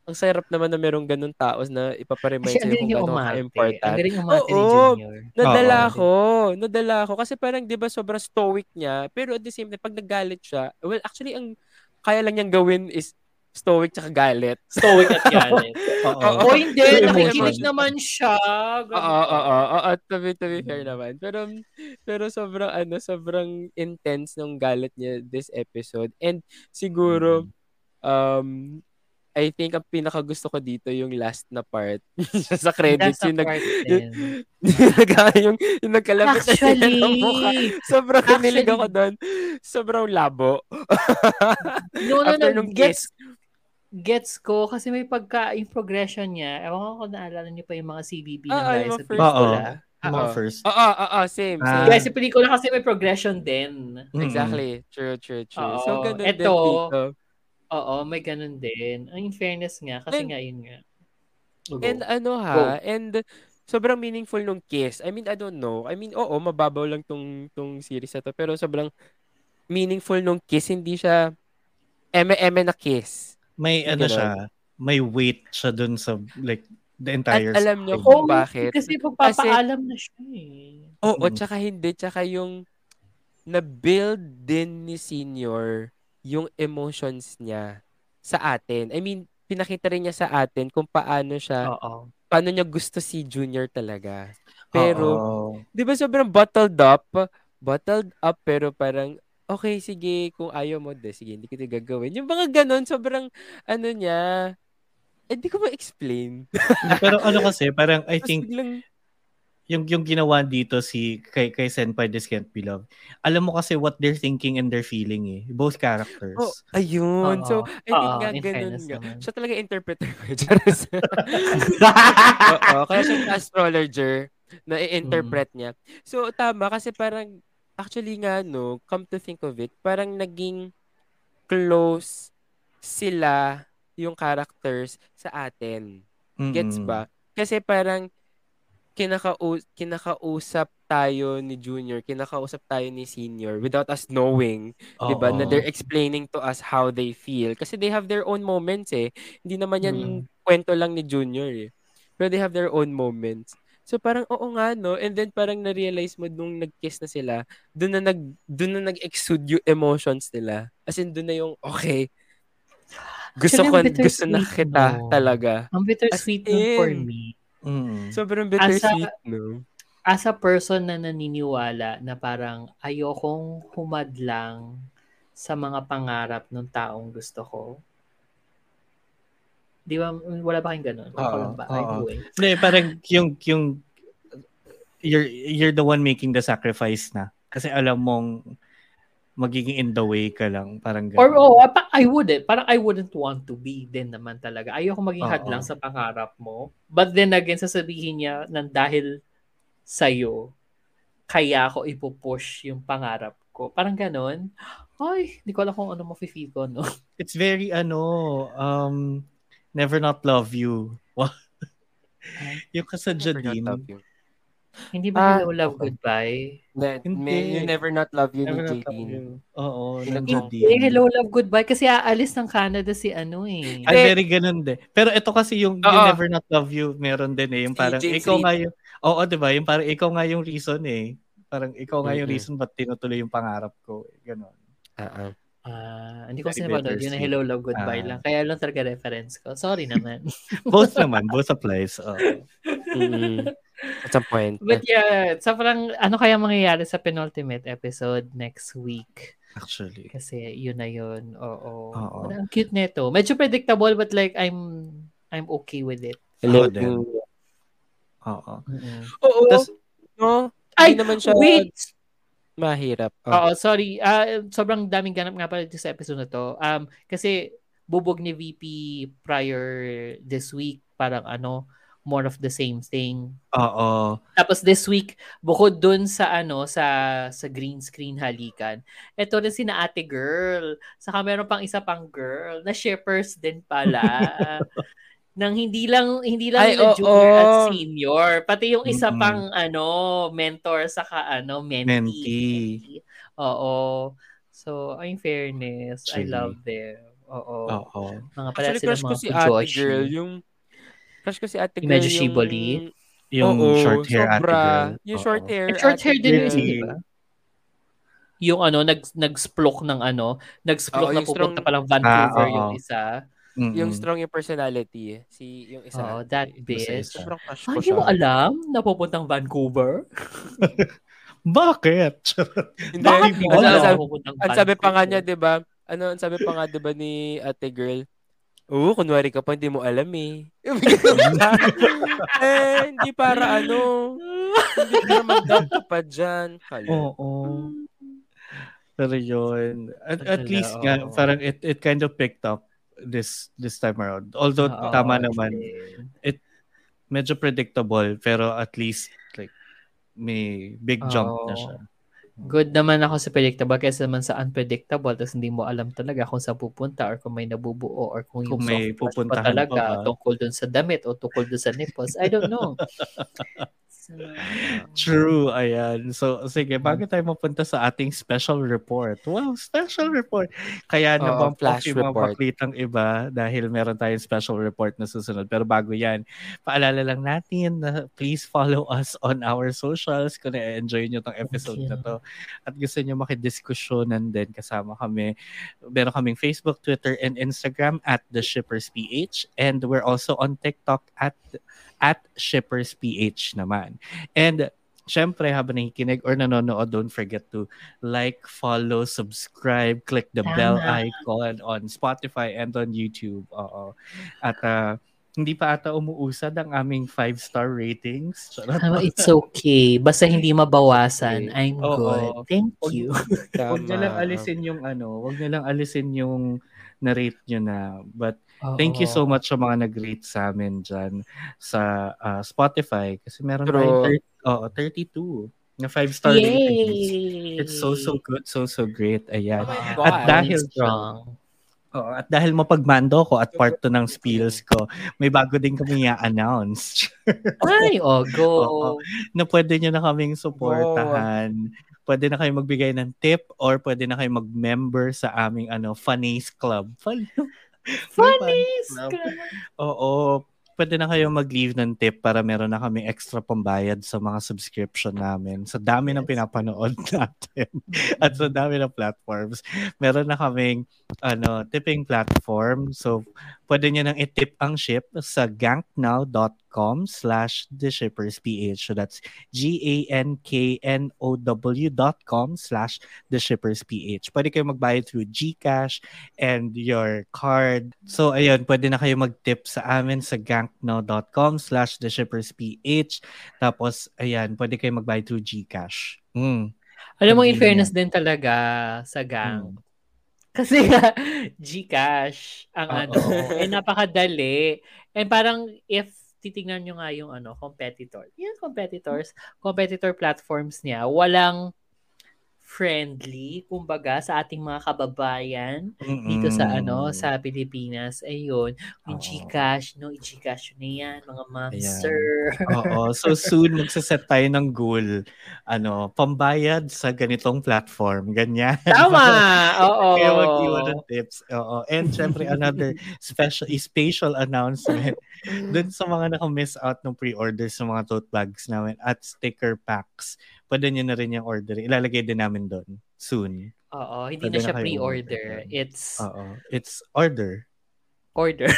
ang sarap naman na merong ganun tao na ipaparemind sa'yo kung yung gaano umate. Ang ka-important. galing umate ni Oo. Junior. Nadala Oo. ako. Nadala ako. Kasi parang, di ba, sobrang stoic niya. Pero at the same time, pag nagalit siya, well, actually, ang kaya lang niyang gawin is stoic tsaka galit. Stoic at galit. Oo. O hindi, nakikinig naman siya. Oo, oo, oo, oo, to be, to be fair naman. Pero, pero sobrang, ano, sobrang intense nung galit niya this episode. And siguro, um, I think ang pinaka gusto ko dito yung last na part sa credits. Yung, nag, yung, din. yung, yung nagkalapit na sila Actually, ng mukha. Sobrang kinilig Actually- ako doon. Sobrang labo. no, no, After no, nung gets, gets ko kasi may pagka, yung progression niya, ewan ko kung naalala niyo pa yung mga CBB ng Ah, mga first- Pelikula. Yung mga Oo. first. Oo, oo, oo, same, Ah. same. Guys, sa pelikula kasi may progression din. Mm. Exactly. True, true, true. so, Oo. ganun din Ito, dito. Oo, may ganun din. In fairness nga, kasi And- nga yun nga. Go. And ano ha, and sobrang meaningful nung kiss. I mean, I don't know. I mean, oo, mababaw lang tong, tong series na to. Pero sobrang meaningful nung kiss. Hindi siya eme-eme na kiss. May ano ganun. siya, may weight siya dun sa like the entire At alam story. kung Oo, bakit. Kasi pagpapaalam na siya eh. Oo, Mm. tsaka hindi. Tsaka yung na-build din ni senior yung emotions niya sa atin. I mean, pinakita rin niya sa atin kung paano siya, Oo. paano niya gusto si Junior talaga. Pero, di ba sobrang bottled up? Bottled up pero parang, okay, sige, kung ayaw mo, de, sige, hindi ko ito gagawin. Yung mga ganon, sobrang, ano niya, eh, hindi ko ma-explain. Pero ano kasi, parang I think biglang, yung yung ginawa dito si kay kay Senpai This Can't Be Love. Alam mo kasi what they're thinking and they're feeling eh. Both characters. oh, ayun. So, Oo. I think nga ganun nga. naman. Siya talaga interpreter ko. Charis. Oo, kaya siya yung astrologer na i-interpret niya. So, tama kasi parang, actually nga, no, come to think of it, parang naging close sila yung characters sa atin. Gets Mm-mm. ba? Kasi parang kinakau kinakausap tayo ni junior, kinakausap tayo ni senior without us knowing, 'di ba? Na Oo. they're explaining to us how they feel kasi they have their own moments eh. Hindi naman yan Mm. kwento lang ni junior eh. Pero they have their own moments. So parang oo nga no, and then parang na-realize mo nung nag-kiss na sila, doon na nag doon na nag-exude yung emotions nila. As in doon na yung okay. Gusto Actually, ko gusto na kita no? talaga. Ang bittersweet nun for in. me. Mm. Sobrang As a- bittersweet, no? As a person na naniniwala na parang ayokong humadlang sa mga pangarap ng taong gusto ko. Di ba, wala ba kayong ganun? Ako lang ba? Hindi, parang yung yung you're you're the one making the sacrifice na. Kasi alam mong magiging in the way ka lang, parang Or ganun. oh, pa- I wouldn't. Parang I wouldn't want to be din naman talaga. Ayoko maging Oo. hadlang sa pangarap mo. But then again, sasabihin niya na dahil sa'yo, kaya ako ipupush yung pangarap ko. Parang ganon. Ay, hindi ko alam kung ano mafe-feel ko, no? It's very ano, um never not love you. Yung kasadya Never din. You. Hindi ba Ah, hello, love, okay. goodbye? That, Hindi. may, you never not love you Never ni you. Oo, Hindi. hello, love, goodbye. Kasi aalis ng Canada si ano eh. Ay, very ganun din. Pero ito kasi yung, yung Oo. never not love you, meron din eh. Yung parang, James ikaw Reid. nga yung, oo, di ba? Yung parang, ikaw nga yung reason eh. Parang, ikaw nga yung reason ba't tinutuloy yung pangarap ko. Ganon. Ah, ah. Ah, hindi ko kasi napanood. Yun na hello, love, goodbye Ah. lang. Kaya lang talaga reference ko. Sorry naman. Both naman, both applies. Oo. Mm-mm. At some point. But yeah, so parang ano kaya mangyayari sa penultimate episode next week? Actually. Kasi yun na yun. Oo. Oo. Parang Ang cute nito. Medyo predictable but like I'm I'm okay with it. Hello. din. Oo. Mm-mm. Oo. Tas- no? Ay, Hindi naman siya wait! mahirap. Oh. Oo, sorry. Ah, sobrang daming ganap nga pala dito sa episode na to. Um, kasi bubog ni VP prior this week, parang ano, more of the same thing. Oo. Tapos this week, bukod dun sa ano, sa sa green screen halikan, eto rin si na ate girl. Saka meron pang isa pang girl na shippers din pala. nang hindi lang hindi lang Ay, nila oo. junior at senior, pati yung isa Mm-mm. pang ano, mentor saka ano, mentee. Mentee. Oo. So, in fairness, I Actually. love them. Oo. Oo. Mga pala Actually, sila crush ko mga si ate Fujoshi. girl. Yung, crush ko si ate Yung girl. medyo shibboleth? Yung Oo, short hair ate sobra. girl. Yung Oo. short hair. And short ate hair din yun, girl. Really? di ba? Yung ano, nag, nag-splok ng ano, Oo, nag-splok na yung pupunta strong- palang Vancouver Ah, oo. yung isa. Mm-mm. Yung strong yung personality. Si, yung isa. Oh, that bitch. Sobrang crush ko Ay, hindi mo siya. alam na pupuntang Vancouver? Bakit? Hindi. Bakit mo sabi- pupuntang Ang sabi pa nga niya, di ba? Ano, ang sabi pa nga, di ba, ni ate girl? Oo, kunwari ka pa, hindi mo alam eh. eh, hindi para ano. Hindi para ka pa dyan. Kala. Oo. Pero yun. At, at Wala, least nga, parang it, it kind of picked up this this time around. Although Oo, tama naman, actually. medyo predictable, pero at least like may big jump na Oo. siya. Good naman ako sa predictable kaysa naman sa unpredictable tapos hindi mo alam talaga kung saan pupunta or kung may nabubuo or kung yung Kung may touch pupuntahan pa talaga pa tungkol dun sa damit o tungkol dun sa nipples. I don't know. True, ayan. So, sige, bago tayo mapunta sa ating special report. Wow, special report. Kaya Oo, nabang flash yung mga report. baklitang iba dahil meron tayong special report na susunod. Pero bago yan, paalala lang natin na please follow us on our socials kung na-enjoy nyo tong episode na to. At gusto nyo makidiskusyonan din kasama kami. Meron kaming Facebook, Twitter, and Instagram at The Shippers PH. And we're also on TikTok at at Shippers PH naman. And syempre, habang nakikinig or nanonood, don't forget to like, follow, subscribe, click the bell Tama. icon on Spotify and on YouTube. Oo. At ah, hindi pa ata umuusad ang aming five-star ratings. Charot. Tama, it's okay. Basta hindi mabawasan. Okay. I'm Oo. good. Thank you. Huwag niyo lang alisin yung ano, huwag niyo lang alisin yung na-rate nyo na. But Thank you so much sa mga nag-rate sa amin dyan sa ah, Spotify kasi meron True. tayong 30, oo, 32 na 5-star ratings. Yay! It's so, so good, so, so great. Ayan. Oh At dahil strong. Oo, at dahil mapagmando ko at part to ng spills ko, may bago din kami i-announce Ay, oh, go. Oo. na pwede nyo na kaming supportahan. Pwede na kayo magbigay ng tip or pwede na kayo mag-member sa aming ano, Funnies Club. Fun- Funnies! Oo. Pwede na kayo mag-leave ng tip para meron na kami extra pambayad sa mga subscription namin. Sa dami ng pinapanood natin at sa dami ng platforms. Meron na kaming ano, tipping platform. So, pwede nyo nang itip ang ship sa ganknow.com slash theshippersph. So, that's G-A-N-K-N-O-W dot com slash theshippersph. Pwede kayo magbayad through GCash and your card. So, ayun, pwede na kayo mag-tip sa amin sa ganknow.com slash theshippersph. Tapos, ayan, pwede kayo magbayad through GCash. Mm. Alam mo, in fairness din talaga sa gang. Mm. Kasi nga, Gcash, ang Oo. ano, eh napakadali. And parang if titingnan nyo nga yung ano, competitor, yung competitors, competitor platforms niya, walang friendly, kumbaga, sa ating mga kababayan dito sa ano, Mm. sa Pilipinas. Ayun, yung. Gcash, no, i-Gcash na yan, mga sir. Oo. So soon, magsaset tayo ng goal. Ano, pambayad sa ganitong platform. Ganyan. Tama! Oo. Kaya mag-iwan ng tips. Oo. And syempre, another special special announcement dun sa mga naka-miss out ng pre-orders ng mga tote bags namin at sticker packs. Pwede nyo na rin yung order. Ilalagay din namin doon soon. Oo, hindi Pwede na na siya kayo pre-order. order. It's Oo. It's order. order.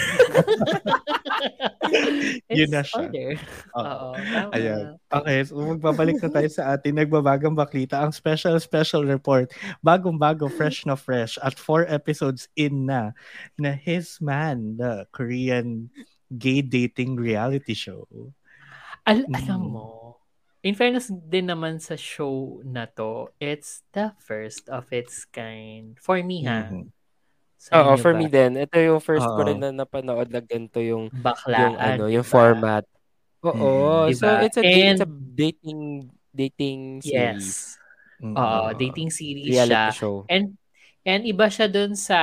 Yun It's na siya. Order. Oo. Ayan. Okay, so magbabalik na tayo sa ating nagbabagang baklita. Ang special, special report. Bagong-bago, fresh na fresh. At four episodes in na, na His Man, the Korean gay dating reality show. Al- alam Mm. mo, in fairness din naman sa show na to, it's the first of its kind. For me, ha? Mhm. Sa Oo, for ba? me din. Ito yung first ko Oo. rin na napanood na ganito yung Baklaan. yung ano, yung diba? format. Oo. Mm, So it's a it's a And- dating dating series. Yes. Mhm. Oo, dating series Reality siya. show. And and iba siya dun sa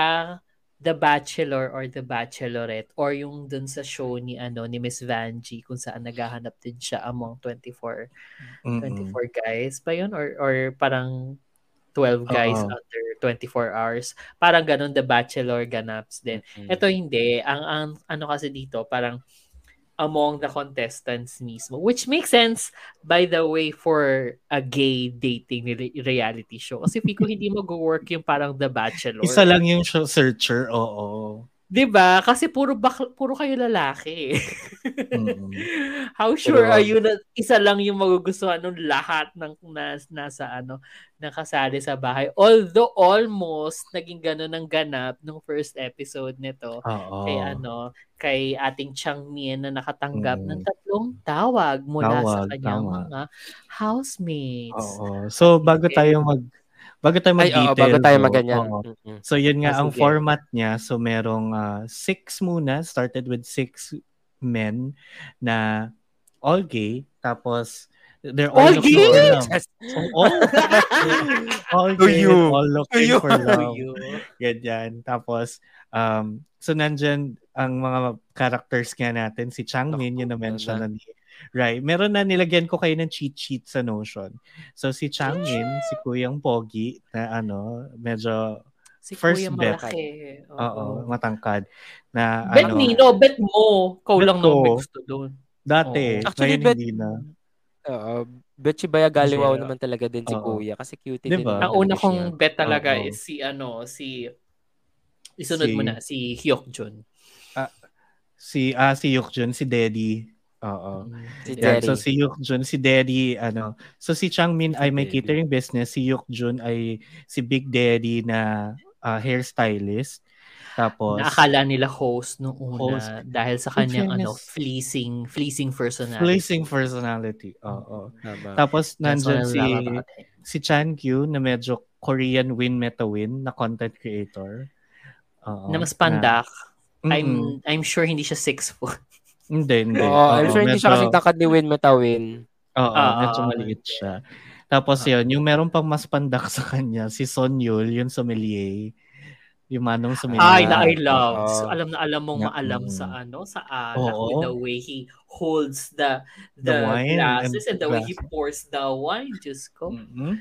The Bachelor or The Bachelorette or yung dun sa show ni ano ni Miss Vanjie kung saan naghahanap din siya among 24 Mhm. 24 guys ba yun or or parang 12 guys Oo. under 24 hours. Parang ganun The Bachelor ganaps din. Mm. Ito hindi. Ang, ang ano kasi dito parang among the contestants mismo. Which makes sense, by the way, for a gay dating re- reality show. Kasi Pico, hindi mag-work yung parang The Bachelor. Isa lang yung show searcher, oo. 'Di ba? Kasi puro bak- puro kayo lalaki. Mm. How sure are you na isa lang yung magugustuhan ng lahat ng nas, nasa ano nakasali sa bahay? Although almost naging ganun ang ganap nung first episode nito Oo. kay ano kay ating Changmin na nakatanggap Mm. ng tatlong tawag mula sa Tawag, kanyang tama. mga housemates. Oo. So, bago Okay. tayo mag bago tayo Ay, oo, mag-detail. bago tayo maganyan. Oo. Mm-mm. So, yun nga Ah, ang format niya. So, merong ah, six muna. Started with six men na all gay. Tapos, they're all, All looking gay? for love. So, all, all gay, you. all looking you. for love. you. Ganyan. Tapos, um, so nandyan ang mga characters nga natin. Si Changmin, yun na mention na ni, Right. Meron na nilagyan ko kayo ng cheat sheet sa Notion. So si Changmin, si Kuyang Pogi, na ano, medyo Si First Kuya bet. malaki. oo, matangkad. Na Bet ano, Nino, bet mo. Bet lang no ko. gusto doon. dati, Oo. Actually, bet- hindi na. Oo. Betchy Baya Galiwaw Kasi, naman talaga din si oo. Kuya kasi cutie Diba? din Ang una kong siya. bet talaga Oo. is si ano, si isunod Si- mo na, si Hyuk Jun. Si, ah, si Yukjun, si Daddy. Oo. Si Yan, Daddy. so si Yukjun, si Daddy, ano. So si Changmin ay may Daddy. catering business, si Yukjun ay si Big Daddy na ah, hairstylist. Tapos, Naakala nila host nung una Host. dahil sa kanyang ano, fairness- fleecing, fleecing personality. Placing personality. Oo. Tama. Tapos I si si Chan Q na medyo Korean win meta win na content creator. Oo. Na mas pandak. Na- I'm Mm-mm. I'm sure hindi siya six foot. Hindi, hindi. Oo, I'm sure hindi siya kasi takad ni Win Metawin. Oo, Ah, medyo ah, maliit siya. Tapos yun, yung meron pang mas pandak sa kanya, si Son Yul, yung sommelier. Yung manong sommelier. Ay, na I love. Oo. So, alam na alam mong Na- maalam mm. sa ano, sa alak Oo. with the way he holds the The the, wine glasses and and, the way he glass. pours the wine. Just go. Mhm.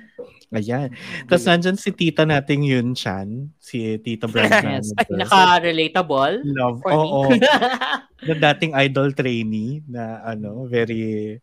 Ayan. Tapos nandyan si tita nating Yun Chan, si tita Brand Yes. Manager. Naka-relatable. Love. For Oo. me. na dating idol trainee na ano, very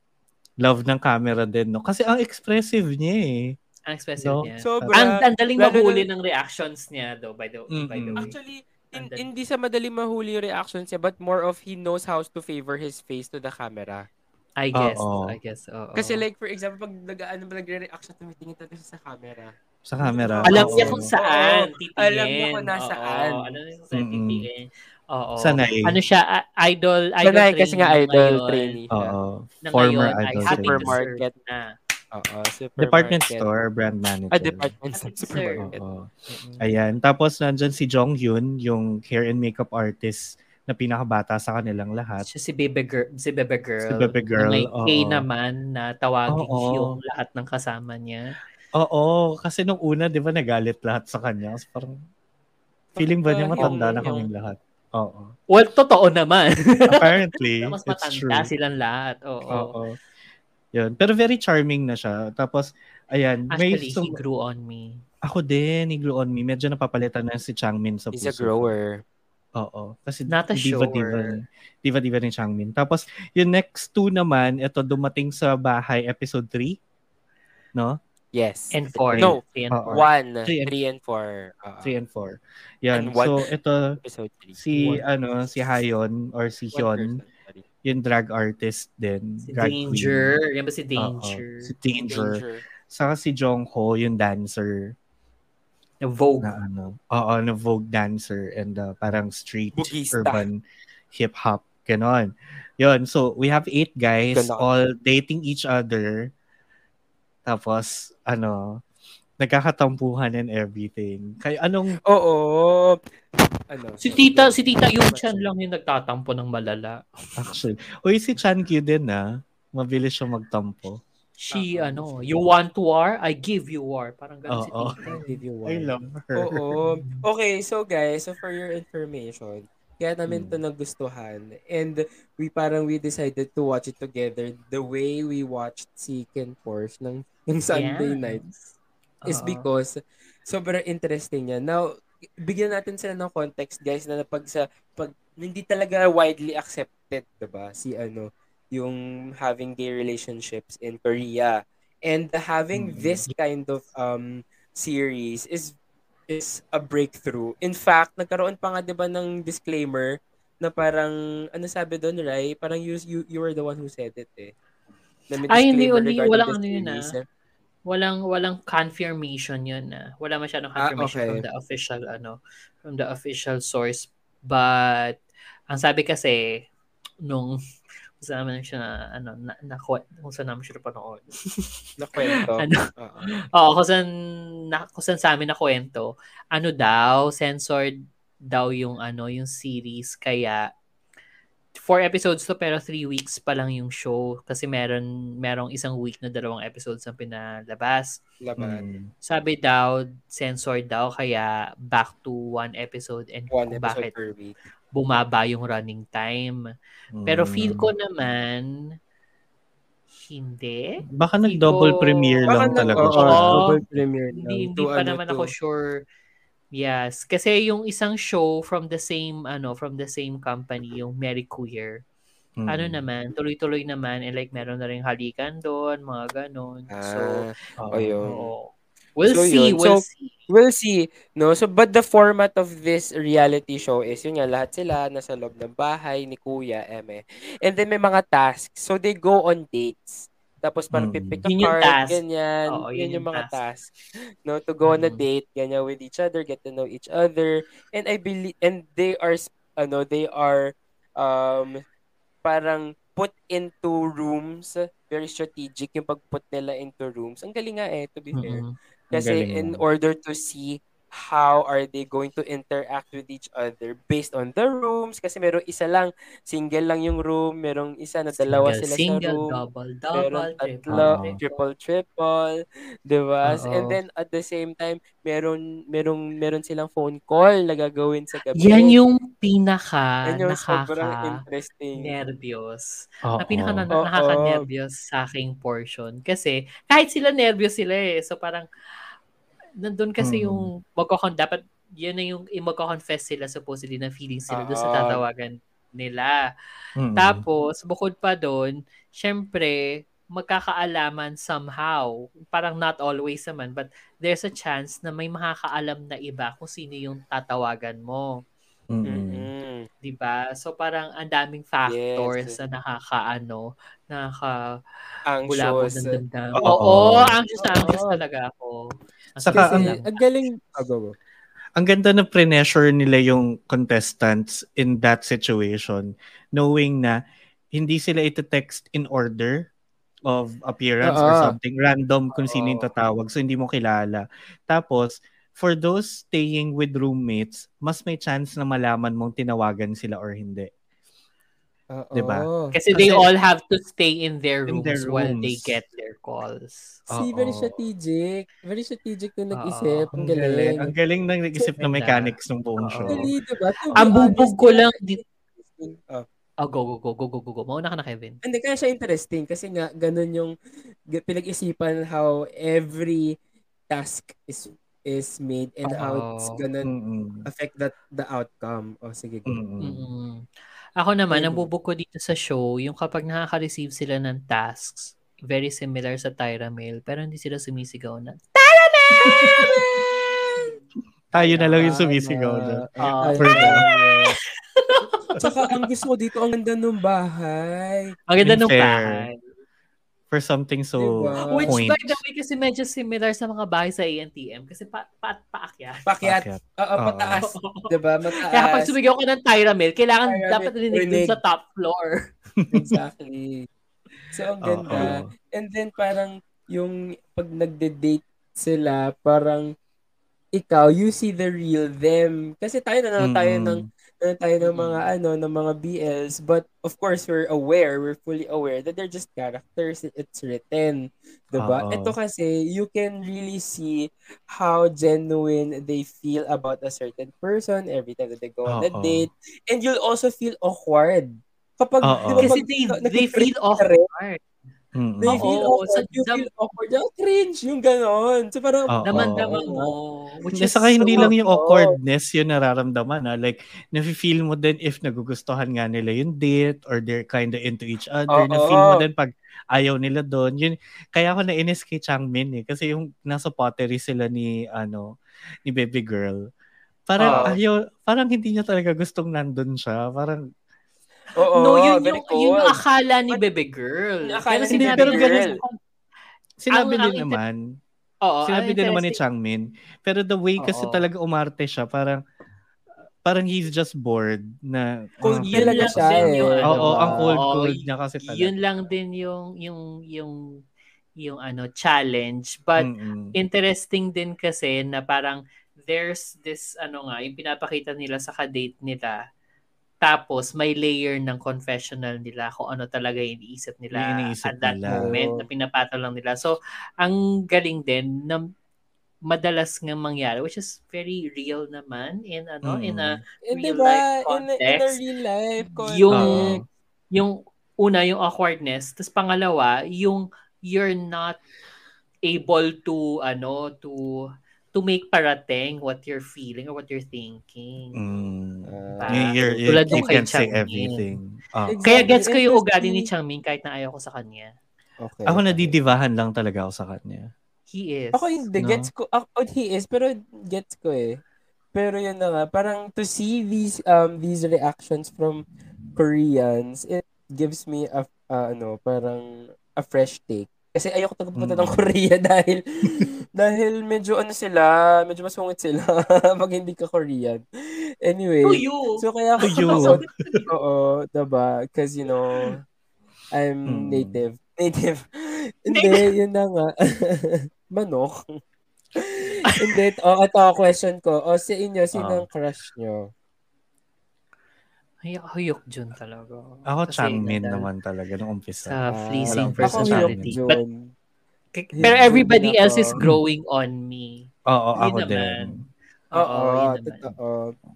love ng camera din, no? Kasi ang expressive niya eh. Ang expressive No? niya. Sobra. ang, ang daling mahuli ng reactions niya though by the, by the way. Actually, in, hindi sa madali mahuli yung reactions niya, but more of he knows how to favor his face to the camera. I guess. Oo. I guess. oo. Kasi like, for example, pag nag-ano ba nagre-react siya, tumitingin talaga siya sa camera. Sa camera. alam niya kung saan titingin. Alam niya kung nasaan. Oo, alam niya kung saan titingin. Oo. Sanay. Ano siya, ah, idol, idol Sanay kasi nga idol ngayon. trainee. Oo. Former ngayon ay idol happy to trainee. Supermarket. na. Oo, Department supermarket. store, brand manager. Ah, department store. Supermarket. Oo. Ayan. Tapos nandyan si Jong Hyun, yung hair and makeup artist na pinakabata sa kanilang lahat. Siya si Bebe Girl. Si Bebe Girl. Si Bebe Girl, Na may oo. K naman na tawagin Oo. yung lahat ng kasama niya. Oo, kasi nung una, di ba, nagalit lahat sa kanya. Kasi parang, feeling ba niya matanda yung- na kaming lahat? Oo. Well, totoo naman. Apparently, Mas it's true. matanda silang lahat. Oo. Oo. Yun. Pero very charming na siya. Tapos, ayan, may Actually, he sum- grew on me. ako din, ni Glue on Me. Medyo napapalitan na si Changmin sa He's a puso grower. Oo. Kasi Not a diva-diva, shower. ni- diva-diva ni Changmin. Tapos, yung next two naman, ito dumating sa bahay episode 3. No? Yes. And four. No. Three and Oo. four. One, Three and- three and four. Oo. 3 and 4. Yan. And one- So, ito, Episode three. si, ano, si Hayon or si One Hyun, person. Yung drag artist din. Si drag Danger. queen. Yan ba si. Danger? Si Danger. Danger. Saka si Jong Ho, yung dancer. The Vogue. na ano, oo, na Vogue dancer and uh, parang street Bugista. urban hip hop ganon. Yun, so we have eight guys Ganda. all dating each other. Tapos ano, nagkakatampuhan and everything. Kaya anong Oo. Ano? Si Tita, si Tita yung chan lang yung nagtatampo ng malala. actually? Uy, si Chan Q din na. Mabilis siya magtampo. She, Ah, ano, you want war? I give you war. Parang ganun si Oo. Tita. I'll give you I one. love her. Oo. Okay, so guys, so for your information, kaya namin Hmm. to nagustuhan. And we parang we decided to watch it together the way we watched si Ken Porsche ng, ng Sunday Yes. night is Oo. because sobrang interesting niya. Now, bigyan natin sila ng context guys na pag sa pag hindi talaga widely accepted, 'di ba? Si ano, yung having gay relationships in Korea and having Mm. this kind of um series is is a breakthrough. In fact, nagkaroon pa nga 'di ba ng disclaimer na parang ano sabi doon, Rai? Parang you, you you were the one who said it eh. Na may Ay, hindi, hindi, walang ano yun, ah. Walang walang confirmation yun na. Wala masyadong Ah, confirmation okay. from the official ano, from the official source. But ang sabi kasi nung kung saan naman siya na, ano, na, na, kung saan namin siya napanood. Na kwento. Ano? Oo. Oo, kung saan, na, kung saan sa amin na kwento, ano daw, censored daw yung ano, yung series, kaya four episodes to pero three weeks pa lang yung show kasi meron merong isang week na dalawang episodes ang pinalabas. Laban. Mm. Sabi daw, censored daw kaya back to one episode and One kung episode bakit per week. bumaba yung running time. Pero Mm. feel ko naman Hindi. Baka Hindi nag-double ko- premiere Baka lang talaga oo, siya. double premiere Hindi, lang. hindi To pa ano, naman to- ako sure. Yes. Kasi yung isang show from the same, ano, from the same company, yung Mary Queer, Mm. ano naman, tuloy-tuloy naman, and like meron na rin halikan doon, mga ganon. So, Ah, Oo. ayun. oo. We'll So, see, yun. we'll So, see. We'll see. No? So, but the format of this reality show is, yun nga, lahat sila nasa loob ng bahay ni Kuya Eme. And then may mga tasks. So, they go on dates. Tapos parang Mm. pipick a Yun card, task. ganyan. Oo, yun, yun yung yung mga task. tasks. No, to go on a Mhm. date, ganyan with each other, get to know each other. And I believe, and they are, ano, they are, um, parang put into rooms, very strategic yung pag-put nila into rooms. Ang galing nga eh, to be fair. Ang Kasi in order to see how are they going to interact with each other based on the rooms kasi merong isa lang single lang yung room merong isa na dalawa Single, sila single, sa room double, meron double, tatlo triple. triple triple di ba Oo. and then at the same time meron merong meron silang phone call na gagawin sa gabi Yan yung pinaka Yan yung sobrang nakaka interesting nervyos. Na pinaka na, Oo. nakaka-nervyos sa aking portion. Kasi kahit sila nervyos sila eh. So parang nandun kasi Mm. yung magkakon dapat yun na yung yung magko-confess sila supposedly na feeling sila doon sa Oo. tatawagan nila. Mm. Tapos, bukod pa doon, syempre, magkakaalaman somehow. Parang not always naman, but there's a chance na may makakaalam na iba kung sino yung tatawagan mo. Mm-mm. Mm-mm. 'di ba? So parang ang daming factors Yes. na nakakaano, nakaka anxious ng damdamin. Oo. Oo, anxious na anxious talaga ako. Ang Saka, lang. ang galing, oh, go, go. ang ganda na pre-measure nila yung contestants in that situation knowing na hindi sila ito text in order of appearance or Oo. something random kung sino yung tatawag so hindi mo kilala tapos for those staying with roommates mas may chance na malaman mong tinawagan sila or hindi Oo. Diba? Kasi they all have to stay in their In rooms, their while they rooms. get their calls. See, Oo. very strategic. Very strategic na nag-isip. Ang galing. ang galing ng nag-isip na mechanics ng buong show Actually, diba? Ang bubog ko lang siya di- interesting. Oh. Oh, go, go, go, go, go, go, go. Mauna ka na, Kevin. Hindi, kaya siya interesting kasi nga, ganun yung pinag-isipan how every task is is made and how it's gonna Mm-mm. affect that the outcome. O, sige. go. Mm-mm. Mm-mm. Ako naman, ang bubog ko dito sa show, yung kapag nakaka-receive sila ng tasks, very similar sa Tyra Mail, pero hindi sila sumisigaw na, Tyra Mail! tayo na lang yung sumisigaw na for yes. Tsaka ang gusto ko dito, ang ganda ng bahay. Ang ganda nung Fair. bahay. For something so Diba? Which point by the way, kasi medyo similar sa mga bahay sa ANTM kasi pa, pa, paakyat. Pakyat. Pakyat. Oo, pataas. Diba? Mataas. Kaya kapag sumigaw ka ng Tyra Mail, kailangan Tyra dapat rinig dun rinig. sa top floor. exactly. So, ang ganda. Oo. And then, parang, yung pag nagde-date sila, parang, ikaw, you see the real them. Kasi tayo na tayo Mm-mm. ng na tayo ng mga ano ng mga BLs but of course we're aware we're fully aware that they're just characters it's written diba? Oo. ito kasi you can really see how genuine they feel about a certain person every time that they go on a date and you'll also feel awkward kapag Oo. di ba, Kasi pag they, they feel ka rin, Mm-mm. they Oo, feel sa awkward you dam- feel awkward yung cringe yung ganon so parang Oo. Daman-daman mo. Which Hindi, is saka hindi so- lang yung Oo. awkwardness yung nararamdaman. Ha? Like, nafe-feel mo din if nagugustuhan nga nila yung date or they're kind of into each other. Oo. Na-feel mo din pag ayaw nila doon. Yun, kaya ako nainis kay Changmin eh. Kasi yung nasa pottery sila ni, ano, ni baby girl. Parang Oo. ayaw, parang hindi niya talaga gustong nandun siya. Parang, Oo, no, yun very yung, yun yung cool. akala ni But- Bebe Girl. Akala Pero ni hindi, sinabi pero niya- ganun, sinabi Ang- din ang naman, Oo, sinabi din naman ni Changmin. Pero the way kasi Oo. talaga umarte siya, parang, parang he's just bored na Cold ah, Yun talaga lang siya din eh. yung ano, Oo, ang cold Oo, cold niya kasi talaga. Yun lang din yung yung yung yung ano challenge but Mm-mm. interesting din kasi na parang there's this ano nga yung pinapakita nila sa ka-date nila tapos may layer ng confessional nila kung ano talaga yung iniisip nila Yung iniisip at that nila. moment na pinapatol lang nila. So, ang galing din na madalas nga mangyari which is very real naman in ano in a Eh, real diba? life In, a- in a context, real life context. yung Oo. yung una yung awkwardness, tapos pangalawa, yung you're not able to ano to to make parating what you're feeling or what you're thinking. Mm. You- you're- you, Tulad you can't say everything. Ah. Exactly. Kaya gets ko yung ugali ni Changmin kahit na ayaw ko sa kanya. Okay. Ako okay. nadidivahan lang talaga ako sa kanya. He is. Ako hindi, No? gets ko, ako, oh, he is, pero gets ko eh. Pero yun na nga, parang to see these um these reactions from Koreans, it gives me a uh, ano, parang a fresh take. Kasi ayoko talaga pumunta ng Mm. Korea dahil dahil medyo ano sila, medyo masungit sila pag hindi ka Korean. Anyway, To you. so kaya ako, To you. oo, diba? Because, you know, I'm Mm. native. Native. Hindi, yun na nga. Manok. Hindi, oh, ito question ko. O sa inyo, sino Ah. ang crush nyo? Ay, huyok Jun talaga. Ako Kasi Changmin naman talaga nung umpisa. Sa Ah, fleecing Ako personality. Hyuk But, pero everybody else ako. is growing on me. Oo, Yun ako naman. din. Oo, naman. totoo.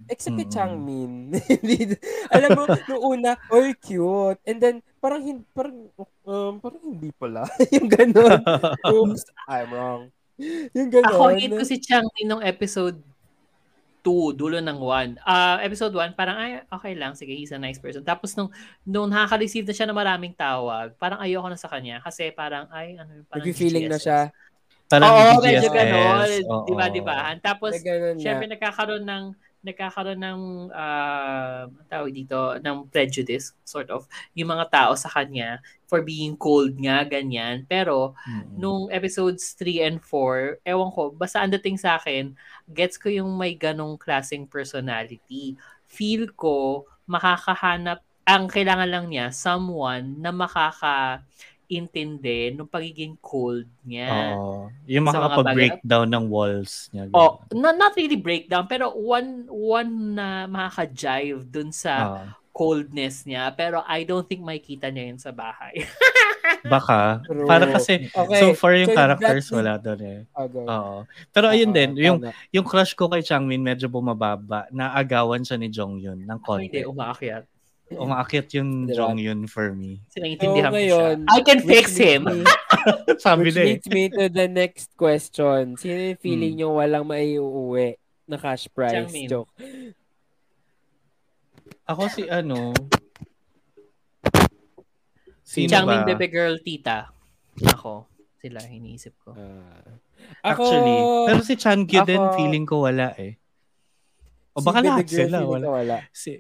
Except kay Mm-mm. Changmin. Hindi- Alam mo, noong una, oh, cute. And then, parang, hin- parang, um, parang hindi pala. yung ganun. Oops, I'm wrong. Yung ganun. Ako, hate ko si Changmin nung episode 2, dulo ng 1. Ah, episode 1, parang, ay, okay lang, sige, he's a nice person. Tapos nung, nung nakaka-receive na siya ng maraming tawag, parang ayoko na sa kanya. Kasi parang, ay, ano, parang Nag-feeling na siya. Parang Oo, medyo ganon. Oo. Di ba, di ba? Tapos, syempre na. nagkakaroon ng nagkakaroon ng uh, tawag dito ng prejudice sort of yung mga tao sa kanya for being cold nga ganyan pero Mm-mm. nung episodes 3 and 4 ewan ko basta ang dating sa akin gets ko yung may ganong klaseng personality feel ko makakahanap ang kailangan lang niya someone na makaka intindi ng pagiging cold niya. Oo. Yung makakapag-breakdown ng walls niya. Oh, not, not really breakdown, pero one one na makaka-jive dun sa Ah, coldness niya. Pero I don't think makikita niya yun sa bahay. baka. True. Para kasi, Okay, so far yung so characters, wala doon eh. Ah, go. Oo. Pero ayun Oo, din, yung yung crush ko kay Changmin medyo bumababa. Naagawan siya ni Jongyun ng Hindi, konti. umaakyat. Umaakit yung Diba? Jongyun for me. Kasi naiintindihan So, ko ngayon, siya. I can fix leads him. me- Sabi Which na eh. leads me to the next question. Sino yung feeling Hmm. nyo walang maiuwi na cash prize? Changmin. Joke. Ako si ano, Sino Changmin ba? Bebe Girl Tita. Ako. Sila, iniisip ko. Ah. Actually, pero si Changkyu din ako- feeling ko wala eh. O si baka Baby lahat sila wala. wala. Si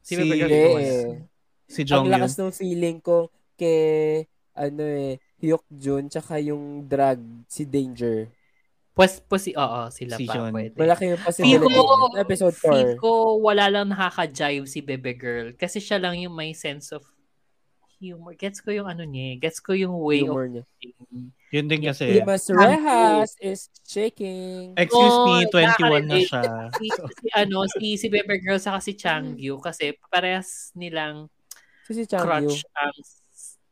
Si ko eh. si Ang Jongyun. lakas ng feeling ko kay ano eh, Hyuk Jun tsaka yung drag si Danger. Pues, pues, oo, sila Si pa. John. Pwede. Malaki yung Feel possibility. ko, Episode feel 4. ko wala lang nakaka-jive si Bebe Girl. Kasi siya lang yung may sense of humor. Gets ko yung ano niya. eh. Gets ko yung way Humor of niya. being. Yun din kasi. Limas Rehas is shaking. Excuse Oh, me, 21 na siya. si, si, ano, si, si Bebe Girl saka si Changyu kasi parehas nilang So, si crutch ang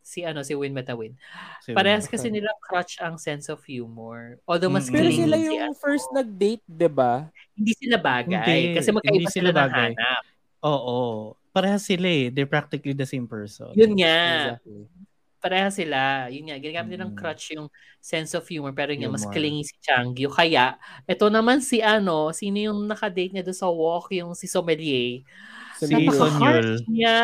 si ano si Win Metawin. Si- Parehas kasi nilang crutch ang sense of humor. Although mas Mm-mm. Pero sila si yung ano, first nag-date, di ba? hindi sila bagay Hindi, kasi magkaiba hindi sila, sila ng bagay. hanap. Oo. Parehas sila eh. They're practically the same person. Yun nga. Exactly. Parehas sila. Yun nga. Ginagamit nilang Mm. crutch yung sense of humor pero yun nga, mas clingy si Changyu. Kaya, ito naman si ano, sino yung nakadate niya doon sa walk, yung si Sommelier. Si Napaka-harsh Sonyul. niya.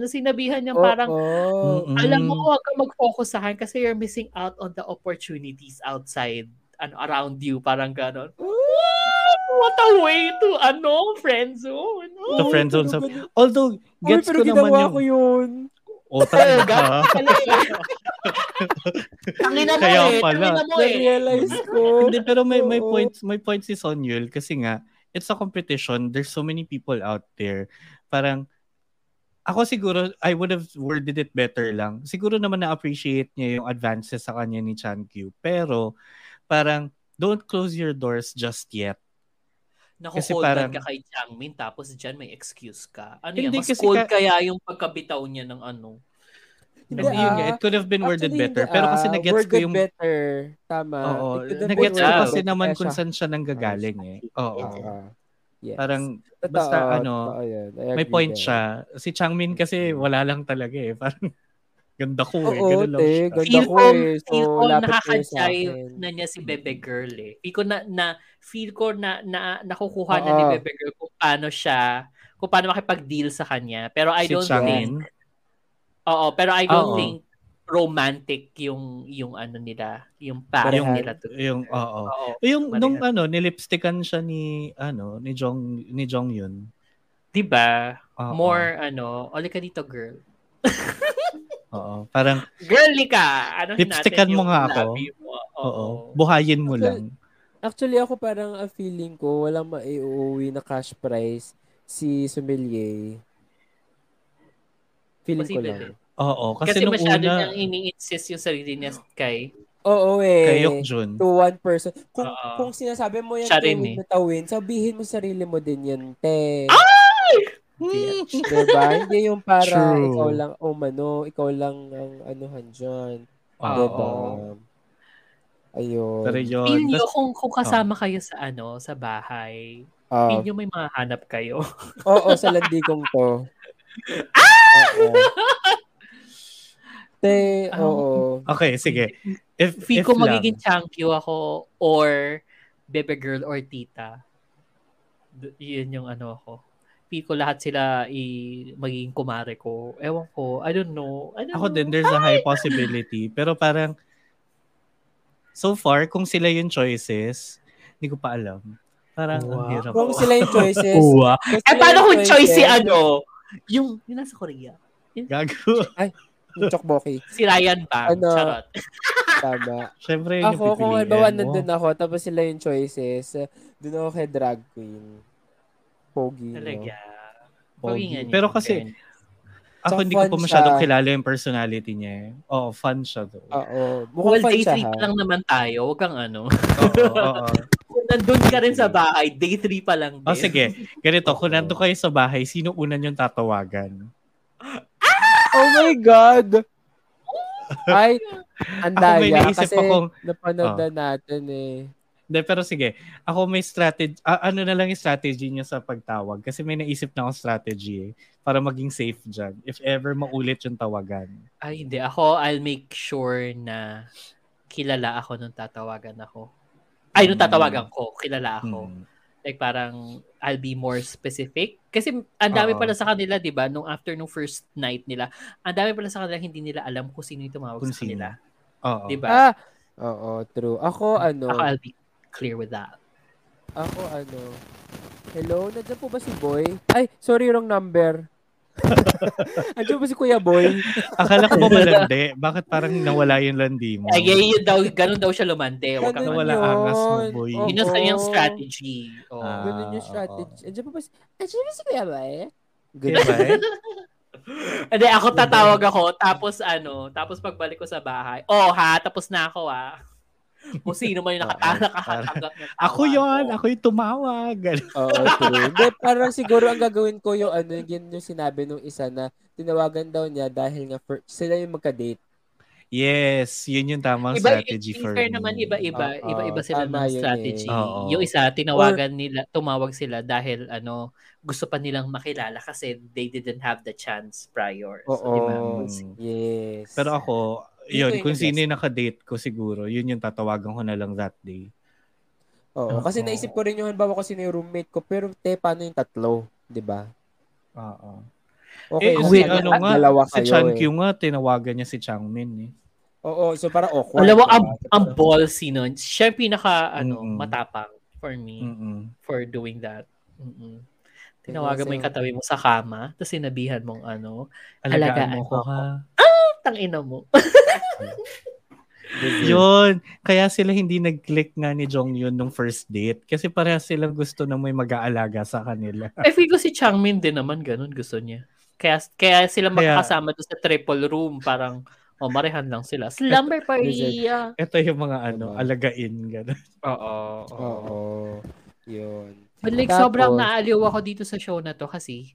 Na sinabihan niya Oo. parang, Mm-mm. alam mo, huwag kang mag-focus sa akin kasi you're missing out on the opportunities outside ano around you. Parang ganon. What? What a way to, ano, friend zone. To friend zone. Although, gets pero ko naman ginawa yung... ko yun. O, talaga. Tangina mo Kaya eh. pala. Tangina mo eh. Na-realize ko. Hindi, pero may, may points may points si Sonyul kasi nga, it's a competition. There's so many people out there. Parang, ako siguro, I would have worded it better lang. Siguro naman na-appreciate niya yung advances sa kanya ni Chan Q. Pero, parang, don't close your doors just yet. Kasi Nakuhold parang- ka kay Changmin tapos dyan may excuse ka. Ano Hindi, yan? Mas cold ka- kaya yung pagkabitaw niya ng ano. Hindi, Hindi, yun ah. nga, it could have been worded Actually, better. hindi, Pero kasi ah, nagets ko worded yung... better. Tama. Oo, been ko worded kasi naman kung saan siya nanggagaling eh. Oo. Ah, Yes. Parang, Totoo, basta ano, totoo yun. I may point there. siya. Si Changmin kasi wala lang talaga eh. Parang, ganda ko eh. Oo, Ganun lang te, siya. ganda feel ko eh. So, feel ko nakaka-jive na niya si Bebe Girl eh. Feel ko na, na feel ko na, na nakukuha na Oo. ni Bebe Girl kung paano siya, kung paano makipag-deal sa kanya. Pero I Si don't Changmin. think, oo, pero I don't Oo. think romantic yung yung ano nila, yung Parehan. nila to. Yung, oo. Oo. Yung, Parehan. nung ano, nilipstickan siya ni, ano, ni Jong, ni Jong Yun. 'Di ba? More ano, oli ka dito girl. Oo. Parang, Girly ka. Ano Lipstickan mo nga ako. Mo. Oo. oo. Buhayin mo lang. Actually, ako parang ang feeling ko, walang maiuwi na cash prize si Sommelier. Feeling ko Posible lang. din. Oo. Kasi, Kasi, nung masyado una, niyang ini-insist yung sarili niya kay Oo eh. kay Jun. To one person. Kung, Oo. kung sinasabi mo yan, Siya rin win eh. na tawin, sabihin mo sarili mo din yan, te. Hmm. Diba? Hindi yung para True. ikaw lang, oh mano, ikaw lang ang anuhan dyan. Oo. Diba? Ayun. Pero yun. Feel nyo kung, kung kasama kayo sa ano, sa bahay. Ah, Feel nyo may mahanap kayo. Oo, sa landikong to. Oo. Te, Ah, oo. okay, sige. If, Feel if ko lang. magiging chankyo ako or bebe girl or tita. Yun yung ano ako. Feel ko lahat sila i magiging kumare ko. Ewan ko. I don't know. I don't Ako know. din, there's a high possibility. Pero parang, so far, kung sila yung choices, hindi ko pa alam. Parang ang Wow. hirap. Kung sila yung choices. Uwa. Eh, paano yung kung choice si choices, ano? Yung, yung nasa Korea. Gago. Yung Chokboki. Si Ryan Bang. Ano? Charot. Tama. Siyempre, yun yung Ako, kung halimbawa nandun ako, tapos sila yung choices, dun ako kay drag queen. Pogi. no? Talaga. Pogi. Pogi nga niya, Pero kasi. Ako Tsaka hindi ko pa masyadong siya. kilala yung personality niya. eh. Oo, fun siya though. Oo. Mukhang well, fun day siya 3 ha. pa lang naman tayo. Huwag kang ano. Oo, oo. Kung nandun ka rin sa bahay, day 3 pa lang din. O sige, ganito, kung nandun kayo sa bahay, sino una yung tatawagan? Oh my God! Ay, ang Ako may daya. naisip Kasi akong- napanood Oh. na natin eh. Hindi, pero sige, ako may strategy, ah, ano na lang yung strategy niya sa pagtawag. Kasi may naisip na akong strategy eh, para maging safe dyan. If ever maulit yung tawagan. Ay, hindi. Ako, I'll make sure na kilala ako nung tatawagan ako. Ay, nung Hmm. tatawagan ko, kilala ako. Hmm. Like parang I'll be more specific. Kasi ang dami pala sa kanila, di ba? Nung after nung first night nila, ang dami pala sa kanila hindi nila alam kung sino yung tumawag Kung sa kanila. Oo. Di ba? Ah! Oo, true. Ako, ano, Ako, I'll be clear with that. ako, ano, hello, nandiyan po ba si Boy? Ay, sorry, wrong number. Andiyan ba si Kuya Boy? Akala ko ba malandi? Bakit parang nawala yung landi mo? Ay, yun daw, ganun daw siya lumante. Huwag kang Ganun Nawala angas mo, boy. Oo. Yun yung kanyang strategy. Oh. Ah. Ganun yung oo. strategy. Andiyan pa ba si, andiyan ba si Kuya Boy? Diba? Hindi, ako tatawag ako, tapos ano, tapos pagbalik ko sa bahay, oh ha, tapos na ako ah. Kung sino man yung nakakatanggap ng tawa Ako yon, ko. ako yung tumawag. Oo, true. Parang siguro ang gagawin ko yung ano, yun yung sinabi nung isa na tinawagan daw niya dahil nga first, sila yung magka-date. Yes, yun yung tamang Iba, strategy for fair me. naman, iba-iba. Oo, iba-iba sila ng yun strategy. eh. Yung isa, tinawagan nila, tumawag sila dahil ano, gusto pa nilang makilala kasi they didn't have the chance prior. So, Oo. di ba? Mm. Yes. Pero ako, Yun yun, yung kung best. sino yung nakadate ko siguro, yun yung tatawagan ko na lang that day. Oo, kasi Oo. naisip ko rin yung halimbawa ko sino yung roommate ko, pero te, paano yung tatlo? 'Di ba? Oo. Okay, eh, so si, sana ano nga, dalawa si kayo Chan eh. Kyu nga, tinawagan niya si Changmin eh. Oo, so para awkward. Alam mo, ang, ang ballsy nun, siya yung pinaka, ano, Mm-mm. matapang for me Mm-mm. for doing that. Mm-mm. Tinawagan mo yung katabi mo sa kama, tapos sinabihan mong ano, Alagaan Alagaan mo ko ha. tangina mo. Yun. Kaya sila hindi nag-click nga ni Jong Yun nung first date. Kasi parehas silang gusto na may mag-aalaga sa kanila. I feel ko si Changmin din naman ganun gusto niya. Kaya kaya sila makakasama doon sa triple room parang oh, marehan lang sila. Slumber party. ah. Ito yung mga ano, Diba? alagain. Gano'n. Oo. Oo. Yun. But like, Tapos- sobrang naaliw ako dito sa show na to kasi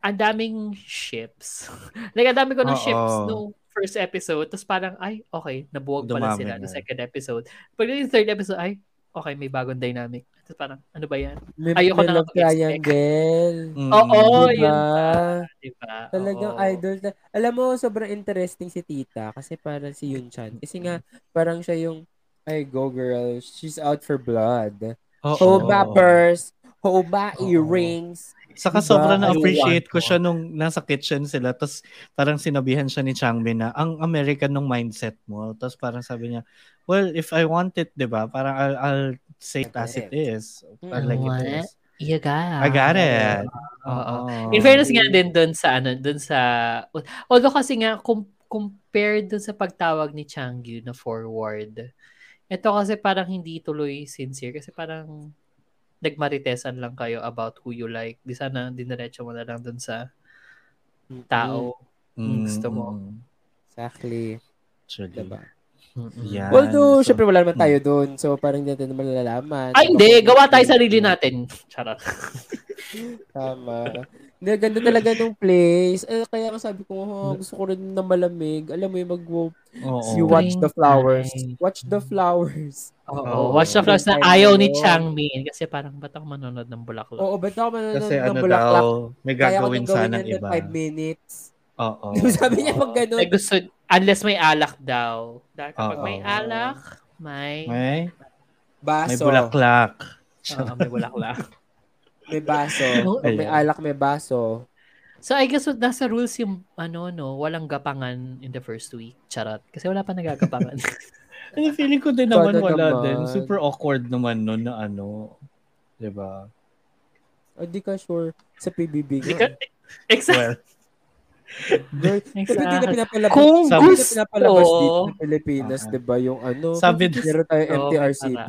ang daming ships. like, ang dami ko ng Oo. ships no first episode. Tapos parang, ay, okay, nabuwag pala Dumami sila na. no second episode. Pag yung third episode, ay, okay, may bagong dynamic. Tapos parang, ano ba yan? May, Ayoko may na love mag-expect. triangle. Mm. Oo, Diba? yun pa. Diba? Talagang Oo. idol. Na, alam mo, sobrang interesting si Tita kasi parang si Yun Chan. Kasi nga, parang siya yung, ay, go girl, she's out for blood. Oo. Hoba purse, hoba earrings. Saka Diba? sobrang na-appreciate ko siya nung nasa kitchen sila. Tapos parang sinabihan siya ni Changbin na, ang American nung mindset mo. Tapos parang sabi niya, well, if I want it, di ba? Parang I'll, I'll say it as it is. Or like it is. You got I got it. Oo. Oo. In fairness nga din dun sa ano, dun sa although kasi nga com- compared dun sa pagtawag ni Changyu na forward. Ito kasi parang hindi tuloy sincere kasi parang nagmaritesan lang kayo about who you like. Di sana diniretso mo na lang dun sa tao. Mm, gusto mo. mm, Exactly. Actually. Diba? Yan. Although, So, syempre wala naman tayo doon. So, parang hindi natin naman malalaman. Ay, hindi. Gawa tayo sarili natin. Charot. Tama. Hindi, ganda talaga nung place. Eh, kaya nga sabi ko, oh, gusto ko rin na malamig. Alam mo yung mag Oo. You watch the flowers. Watch the flowers. Oo. Oo. Watch the flowers na ayaw ni. Changmin. Kasi parang ba't ako manonood ng bulaklak? Oo, ba't ako manonood Kasi ng ano bulaklak? daw, may Kaya gagawin nang gawin sanang yan iba. in 5 minutes. Oo. Sabi niya pag ganun? Eh, gusto, unless may alak daw. Dahil kapag Oo. may alak, may, May, Baso. may bulaklak. Oo, may bulaklak. May baso. Pag may alak, may baso. So, I guess nasa rules yung, ano, no, walang gapangan in the first week. Charot. Kasi wala pa nagagapangan. Ano, feeling ko din naman wala naman. din. Super awkward naman nun na ano. Diba? O di ka sure sa PBB. Di ka, exactly. Well, Kasi hindi na Exactly. pinapalabas. Kung hindi na gusto, pinapalabas dito sa Pilipinas, Ah. di ba? Yung ano, Sabi, meron tayo Oh, MTRCB.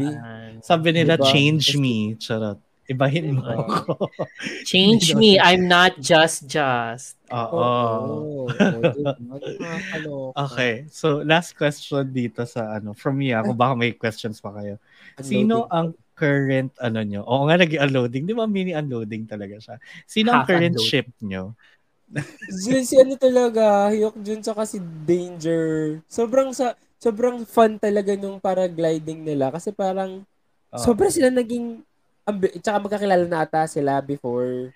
sabi nila, Diba? change me. Charot. Ibahin mo Diba? ako. Change me. I'm not just just. Oo. Diba? Okay. So, last question dito sa ano, from me, ako baka may questions pa kayo. Sino ang current ano nyo? Oo nga, nag-unloading. Di ba mini unloading talaga siya? Sino ang current ship nyo? Jun, si ano talaga, Hyuk Jun sa kasi Danger. Sobrang sa sobrang fun talaga nung paragliding nila kasi parang Oo. sobrang sila naging ambi- tsaka magkakilala na ata sila before.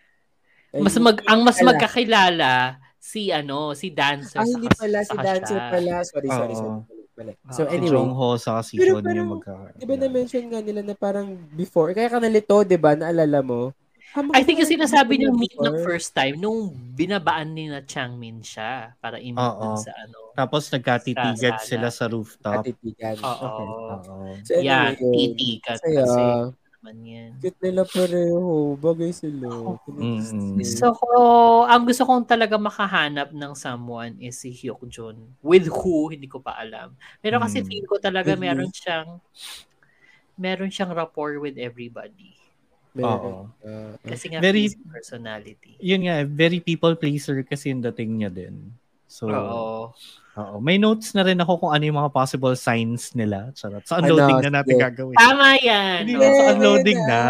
Ay, Mas mag, ang mas magkakilala, si ano, si Dancer. Ah, hindi pala si Dancer siya. pala. Sorry, sorry, Oo. sorry. Mali. So. Si anyway, Jongho sa si Pero parang, yung magka... di ba na-mention nga nila na parang before, kaya ka nalito, di ba, naalala mo? Ha, I think yung sinasabi niya niya meet ng first time, nung binabaan ni na Changmin siya para i-meet sa ano. Tapos nagkatitigan Sa sila sa rooftop. Katitigan. Oo. Okay. Oo. So anyway, titikat Saya. kasi. Naman yan. Cute nila pareho. Bagay sila. Mm-mm. Gusto ko, ang gusto kong talaga makahanap ng someone is si Hyuk Jun. With who, hindi ko pa alam. Pero kasi Mm. feel ko talaga meron siyang meron siyang rapport with everybody. Oo. Uh, Kasi nga Very- very personality. Yun nga, very people pleaser kasi yung dating niya din. So, Oo. oo. May notes na rin ako kung ano yung mga possible signs nila. Charot. Sa unloading Ano, na natin sige. gagawin. Tama yan. Hindi na sa Yeah, unloading yeah. na.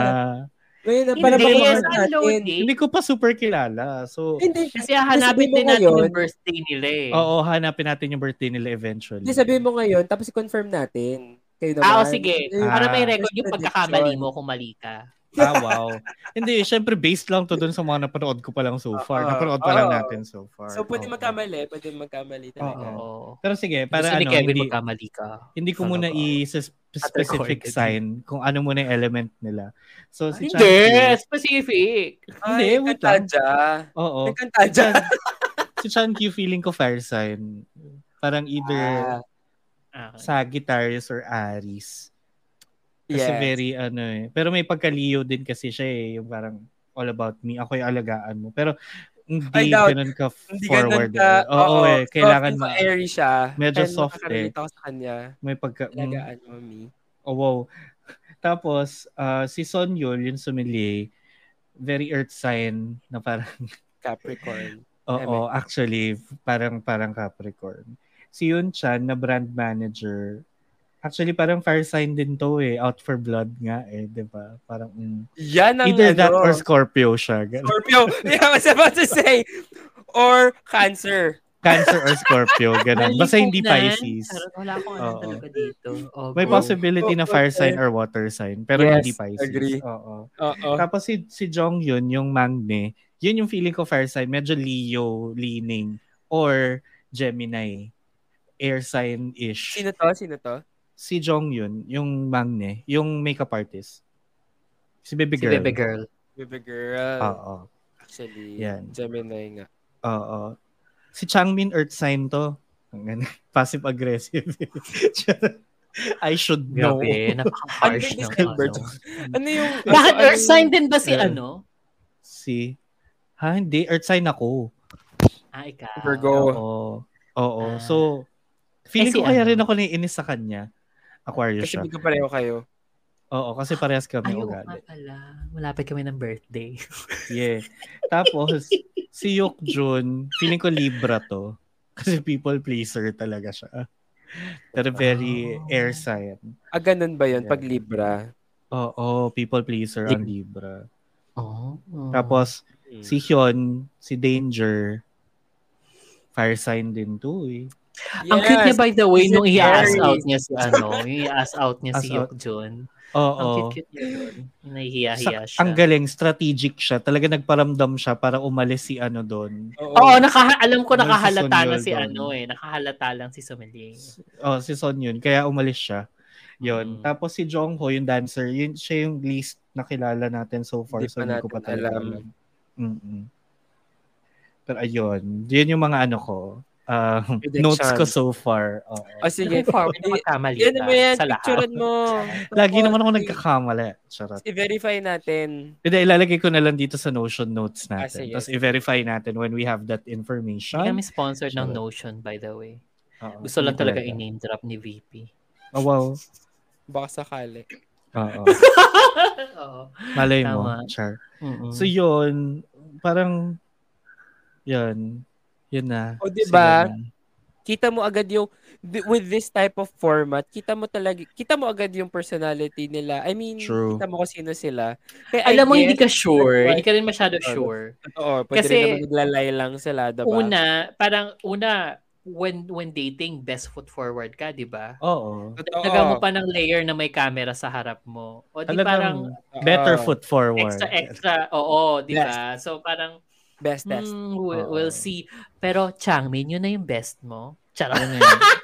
Ngayon na, Hindi, para yes, makahanap natin. unloading. Hindi ko pa super kilala. So, Hindi. Kasi hanapin din natin ngayon- yung birthday nila eh. oo, hanapin natin yung birthday nila eventually. Hindi, sabihin mo ngayon, tapos i-confirm natin. Kayo naman. Ah, o sige. Para may Ah. record yung pagkakamali mo kung mali ka. Ah, wow. Hindi, syempre based lang to dun sa mga napanood ko pa lang so far. Oo. Napanood pa lang natin so far. So, pwede Oo. magkamali. Pwede magkamali talaga. Oo. Pero sige, Para Gusto ano, Kevin hindi, magkamali ka. hindi ko muna i-specific sign kung ano muna yung element nila. So, si Hindi, Chan specific. Hindi, Ay, wait lang. Oo. Nagkantadja. si Chan Q feeling ko fire sign. Parang either Ah, Okay. Sagittarius or Aries. Kasi yes. very ano eh. Pero may pagka-Leo din kasi siya eh. Yung parang all about me. Ako yung alagaan mo. Pero hindi doubt. ganun ka Hindi forward. ganun ka. eh. Oo, eh. Kailangan ma- airy siya. Medyo soft eh. ako sa kanya. may pagka... Alagaan mo, me. oh, wow. Tapos, ah, si Son Yul, yung sommelier, very earth sign na parang Capricorn. Oo, actually, parang parang Capricorn. Si Yun Chan na brand manager, actually parang fire sign din to eh, out for blood nga eh, 'di ba? Parang mm, Yan ang either that ano, or Scorpio siya. Ganun. Scorpio. Yeah, I was about to say. Or Cancer. Cancer or Scorpio, ganun. Basta hindi. Pisces. Wala akong Oo. talaga dito. Oh, May possibility na fire sign or water sign, pero Yes, hindi Pisces. agree. Oo. Oo. Tapos si, si Jong yun, yung Magne, yun yung feeling ko fire sign, medyo Leo leaning or Gemini. Air sign-ish. Sino to? Sino to? Si Jong yun, yung Magne, yung makeup artist. Si Baby Si Girl. Bebe Girl. Baby girl. Oo. Actually, Yan. Gemini nga. Oo. Si Changmin Earth sign to. Ang ganun. Passive-aggressive. I should know. Grabe, napaka-harsh Ano ng yung ano. Ano yung... Bakit ano- Earth sign din ba si Yeah. ano? Si, ha, hindi. Earth sign ako. Ah, ikaw. Virgo. Oo. Oo. Ah. So, feeling Eh, si ko kaya ano? rin ako naiinis sa kanya. Aquarius Kasi siya. ko pareho kayo. Oo, kasi parehas kami Ay, oo nga ugali. pala. Malapit kami ng birthday. Yeah. Tapos, si Yok Jun, feeling ko Libra to. Kasi people pleaser talaga siya. Pero very Oh. air sign. Ah, ganun ba yun? Yeah. Pag Libra? Oo, people pleaser ang Libra. Oh. Tapos, Hmm. si Hyun, si Danger, fire sign din to eh. Ang cute niya by the way nung Aries. out niya si ano, yung i-ask out niya si Ask out. Yok Jun. Ang Oo. cute-cute niya yun. Nahihiya-hiya siya. ang galing, strategic siya. Talaga nagparamdam siya para umalis si ano doon. Oo, naka, alam ko si nakahalata Son na si doon? ano eh. Nakahalata lang si Sommelier. Oh, si Son yun. Kaya umalis siya. Yun. Mm. Tapos si Jongho, yung dancer, yun siya yung least nakilala natin so far. Hindi so pa hindi ko pa talaga alam. alam. Mm-mm. Pero ayun, yun yung mga ano ko. Uh, Prediction. notes ko so far. Oo. Ah, sige. Sige, forward na magkamali Yan ka mo yan. sa. Picturean mo. Lagi naman ako nagkakamali. Charot. I-verify natin. Hindi, ilalagay ko na lang dito sa Notion notes Ah, natin. sige. Tapos i-verify natin when we have that information. Hindi kami sponsored ng Sure. Notion, by the way. Oo, Gusto lang hindi talaga i-name drop ni VP. Oh, wow. Baka sakali. Oo. Oo. Malay mo, Tama. Char. Mm-mm. So yun, parang yun, yun na. O, diba? Sila na. Kita mo agad yung th- with this type of format, kita mo talaga kita mo agad yung personality nila. I mean, True. kita mo kung sino sila. Kaya I Alam mo, hindi ka sure. why- Hindi ka rin masyado Ano? sure. Oo, pwede Kasi, rin naman naglalay lang sila, diba? Una, parang una, when when dating, best foot forward ka, di ba? Oo. Dagdagan mo pa ng layer na may camera sa harap mo. O di Talagang parang better foot forward. extra extra, oo, di ba? So parang, Best test. hmm, we'll, Oo. we'll see. Pero Changmin, yun na yung best mo. Charot.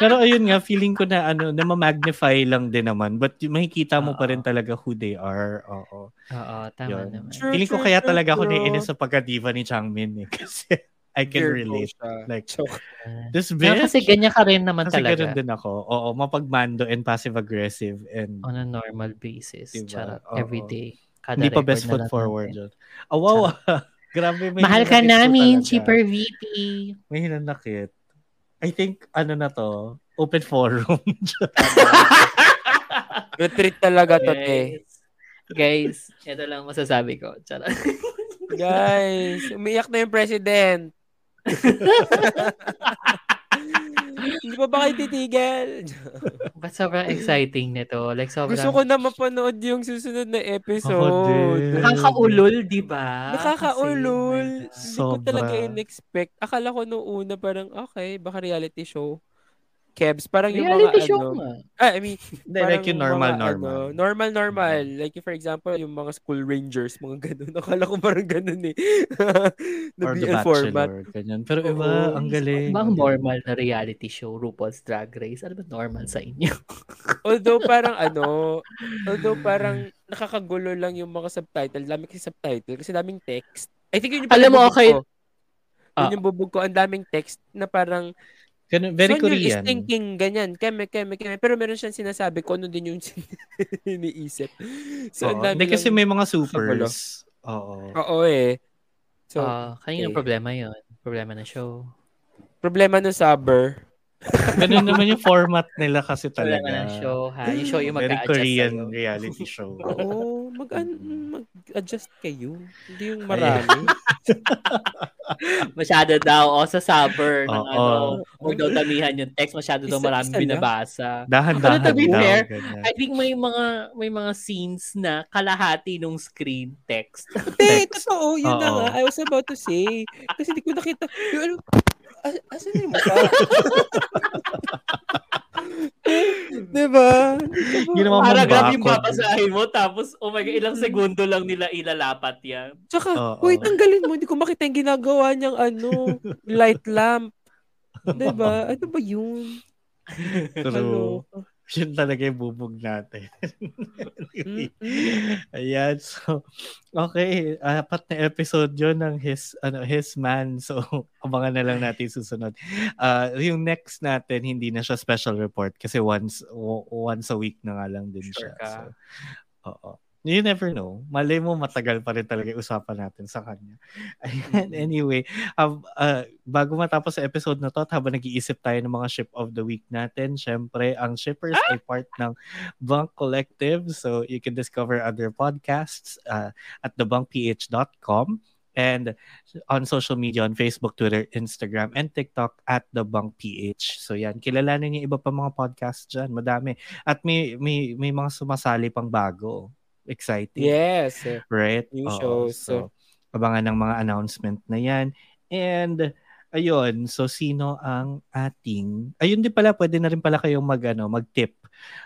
Pero ayun nga, feeling ko na ano, na ma-magnify lang din naman. But y- makikita mo pa rin talaga who they are. Oo. Oo, tama Yun. naman. True, feeling ko true, kaya true, talaga ako true. naiinis sa pagka-diva ni Changmin eh. Kasi I can Virgo relate. siya. Like, Joke. this bitch. kasi ganyan ka rin naman Kasi talaga. ganun din ako. Oo, mapagmando and passive-aggressive and On a normal basis. Diba? Charot. Every day. Kada hindi pa best foot forward natin. Grabe, may Mahal ka namin, cheaper VP. May hinanakit. I think, ano na to, open forum. Good treat talaga to, te. Guys, ito lang masasabi ko. Charot. Guys, umiyak na yung president. Hindi pa ba kayo titigil? But sobrang exciting nito. Like, sobrang... Gusto ko na mapanood yung susunod na episode. Nakakaulol, di ba? Nakakaulol. Hindi ko talaga in-expect. Akala ko nung una parang, okay, baka reality show. Kebs, parang yung Reality mga show ano. nga. Ah, I mean, Hindi, like yung normal, mga, normal. Ano, normal, normal. Like, for example, yung mga school rangers, mga ganun. Akala ko parang ganun eh. na Or The format. Ganyan. Pero iba, Oo. ang galing. Bang normal na reality show, RuPaul's Drag Race? Ano ba normal sa inyo? Although parang ano, although parang nakakagulo lang yung mga subtitle. Dami kasi subtitle. Kasi daming text. I think yun yung Alam mo, okay. ko. Yun Ah. yung bubog ko. Ang daming text na parang very Son Yul is Korean. thinking ganyan. Keme, keme, keme. Pero meron siyang sinasabi kung ano din yung iniisip. So, dami Hindi kasi may mga supers. Oo. Oo eh. So, Ah, kanino okay. problema yon Problema ng show. problema ng subber. Ganun naman yung format nila kasi talaga. ng show, ha? Yung show yung Very mag-a-adjust Korean sa'yo. reality show. Oo, mag, mag-adjust kayo. Hindi yung marami. Masyado daw, o sa summer, ng Oo. ano, huwag daw damihan yung text, masyado daw lang. binabasa. Dahan-dahan Pero to be daw. fair. I think may mga may mga scenes na kalahati nung screen text. Hindi, Text. totoo. Yun na nga. I was about to say. Kasi di ko nakita. Yung ano, as- asan yung mukha? diba? Naman Paragraph mong yung bakod. babasahin mo, tapos, oh my God, ilang segundo lang nila ilalapat yan. Tsaka, Oo. wait, tanggalin mo. Hindi ko makita yung ginagawa niyang ano, light lamp. Diba? Ano ba yun? True. Ano? Yun talaga yung bubog natin. Ayan, so, okay, apat na episode yun ng His, ano, His Man. So, abangan na lang natin susunod. Uh, yung next natin, hindi na siya special report kasi once once a week na nga lang din Sure siya. ka. So, oo. You never know. Malay mo, matagal pa rin talaga usapan natin sa kanya. Ayan, anyway, um, uh, bago matapos sa episode na to, at habang nag-iisip tayo ng mga ship of the week natin, syempre, ang shippers ay part ng Bunk Collective. So, you can discover other podcasts uh, at thebunkph.com and on social media on Facebook, Twitter, Instagram, and TikTok at The Bunk PH. So yan, kilalanin niyo iba pa mga podcast dyan. Madami. At may, may, may mga sumasali pang bago. Exciting. Yes. Right? New Oo, shows. So, abangan ng mga announcement na yan. And, ayun, so sino ang ating, ayun din pala, pwede na rin pala kayong mag, ano, mag-tip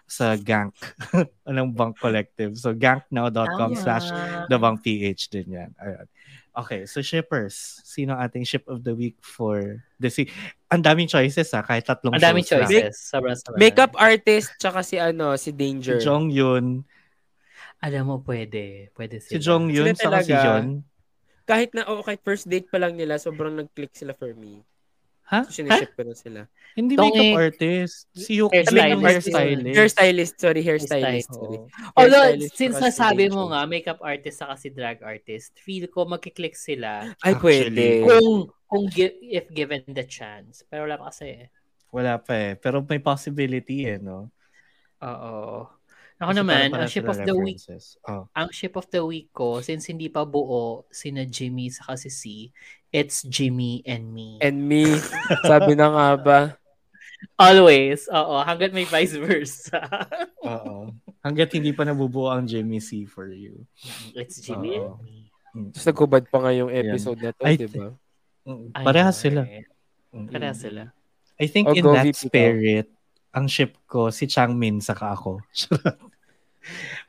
sa Gank ng Bank Collective. So, ganknow.com slash the Bank PH din yan. Ayun. Okay, so shippers, sino ating ship of the week for this week? Ang daming choices ha, kahit tatlong Ang daming shows lang. choices. Sobrang sobrang. Makeup artist, tsaka si ano, si Danger. Jong Yun, Alam mo, pwede. Pwede sila. si Jong Yun, Sila si. John. Kahit na, oh, kahit first date pa lang nila, sobrang nag-click sila for me. Ha? So, siniship ko na sila. Hindi Tong makeup eh, artist. Si Yuki, hairstylist. hairstylist. Hairstylist, sorry, hairstylist. Hairstylist. Sorry. Although, Hairstylist since nasabi mo nga, makeup artist saka si drag artist, feel ko magkiklik sila Ay, Actually, pwede. kung kung gi- if given the chance. Pero wala pa kasi eh. Wala pa eh. Pero may possibility eh, no? Oo. Ako Kasi naman, ang ship of the week. Oh. ang ship of the week ko, since hindi pa buo sina Jimmy saka si C, it's Jimmy and me. And me, sabi na nga ba, Always. Oo, hanggat may vice versa. Oo. Hanggat hindi pa nabubuo ang Jimmy C for you. it's Jimmy Oo. and me. Tapos nagkubad pa nga yung episode na to, I di ba? Parehas sila. Parehas sila. I think Oh, in that VP ka. spirit, ang ship ko, si Changmin saka ako.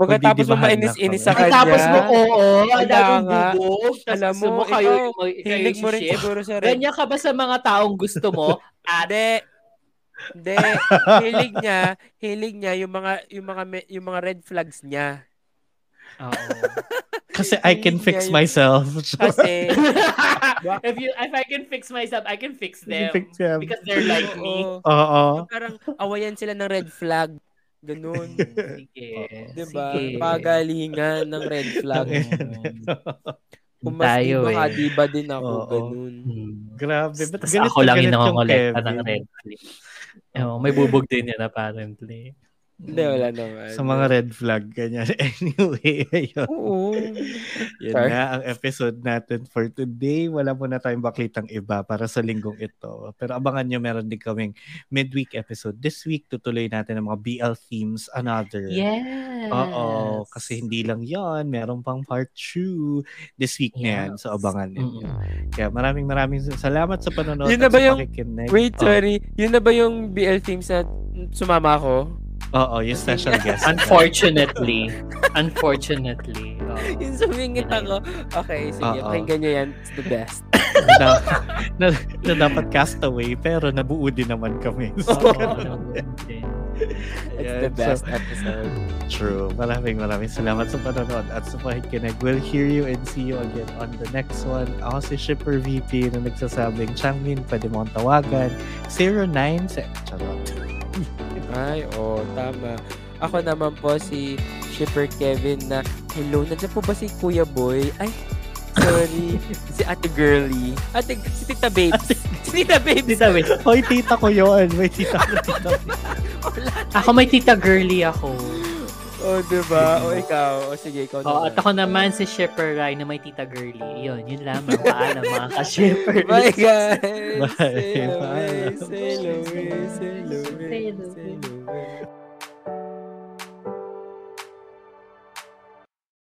Pagkatapos mo mainis-inis sa kanya. tapos mo, oo, daming nga. bubog. Alam gusto mo, kayo, ikaw, mag- kayo Hilig mo rin siguro sa red. Ganyan ka ba sa mga taong gusto mo? Ade. Hindi. hilig niya, hilig niya yung mga yung mga yung mga red flags niya. Oo. Kasi I can fix myself. Kasi if you if I can fix myself, I can fix them. Fix them. Because they're like me. oo, Oo. parang awayan sila ng red flag. Ganun. Sige. 'Di ba? Sige. Pagalingan ng red flag. Kung mas Tayo eh. di ba din ako Oo. ganun. Hmm. Grabe. Ba't Tapos galit ako lang yung Kevin? ng red flag. Oh, may bubog din yan apparently. Hindi, wala naman. Sa mga red flag, ganyan. Anyway, ayun. Oo. Yun Sorry. na ang episode natin for today. Wala muna tayong baklitang iba para sa linggong ito. Pero abangan nyo, meron din kaming midweek episode. This week, tutuloy natin ang mga BL themes, another. Yes. Oo, kasi hindi lang yon meron pang part 2 this week na yan. So, Yes. abangan ninyo. Mm-mm. Kaya maraming maraming salamat sa panonood Yun na at ba sa yung- pakikinig. Wait, Oh, sorry. Yun na ba yung BL themes na sumama ako? Oo, yung special guest. Unfortunately. Unfortunately. oo. Yung sumingit ako. Okay, sige. Oo. Pakinggan nyo yan. It's the best. na, na, na dapat castaway, pero nabuo din naman kami. So. It's Yan, the so- best episode. True. Maraming maraming salamat sa panonood at sa pakikinig. We'll hear you and see you again on the next one. Ako si Shipper VP na nagsasabing Changmin, pwede mo akong tawagan. 09 se- Charot. Ay, oo, tama. Ako naman po si Shipper Kevin na, hello, nandiyan po ba si Kuya Boy? Ay, sorry. si Ate Girly. Ate, si Tita Babes. si Tita Babes. Tita, wait. Hoy, tita ko yun. May tita ko. Tita. Ako may tita girly ako. Oh, diba? O ikaw. O sige, ikaw Oh, at ako naman si Shipper Rai na may tita girly. Yun, yun lamang. Paalam mga ka-shipper. Bye, guys. Bye. Away, Bye. sail away, Sail away. sail away.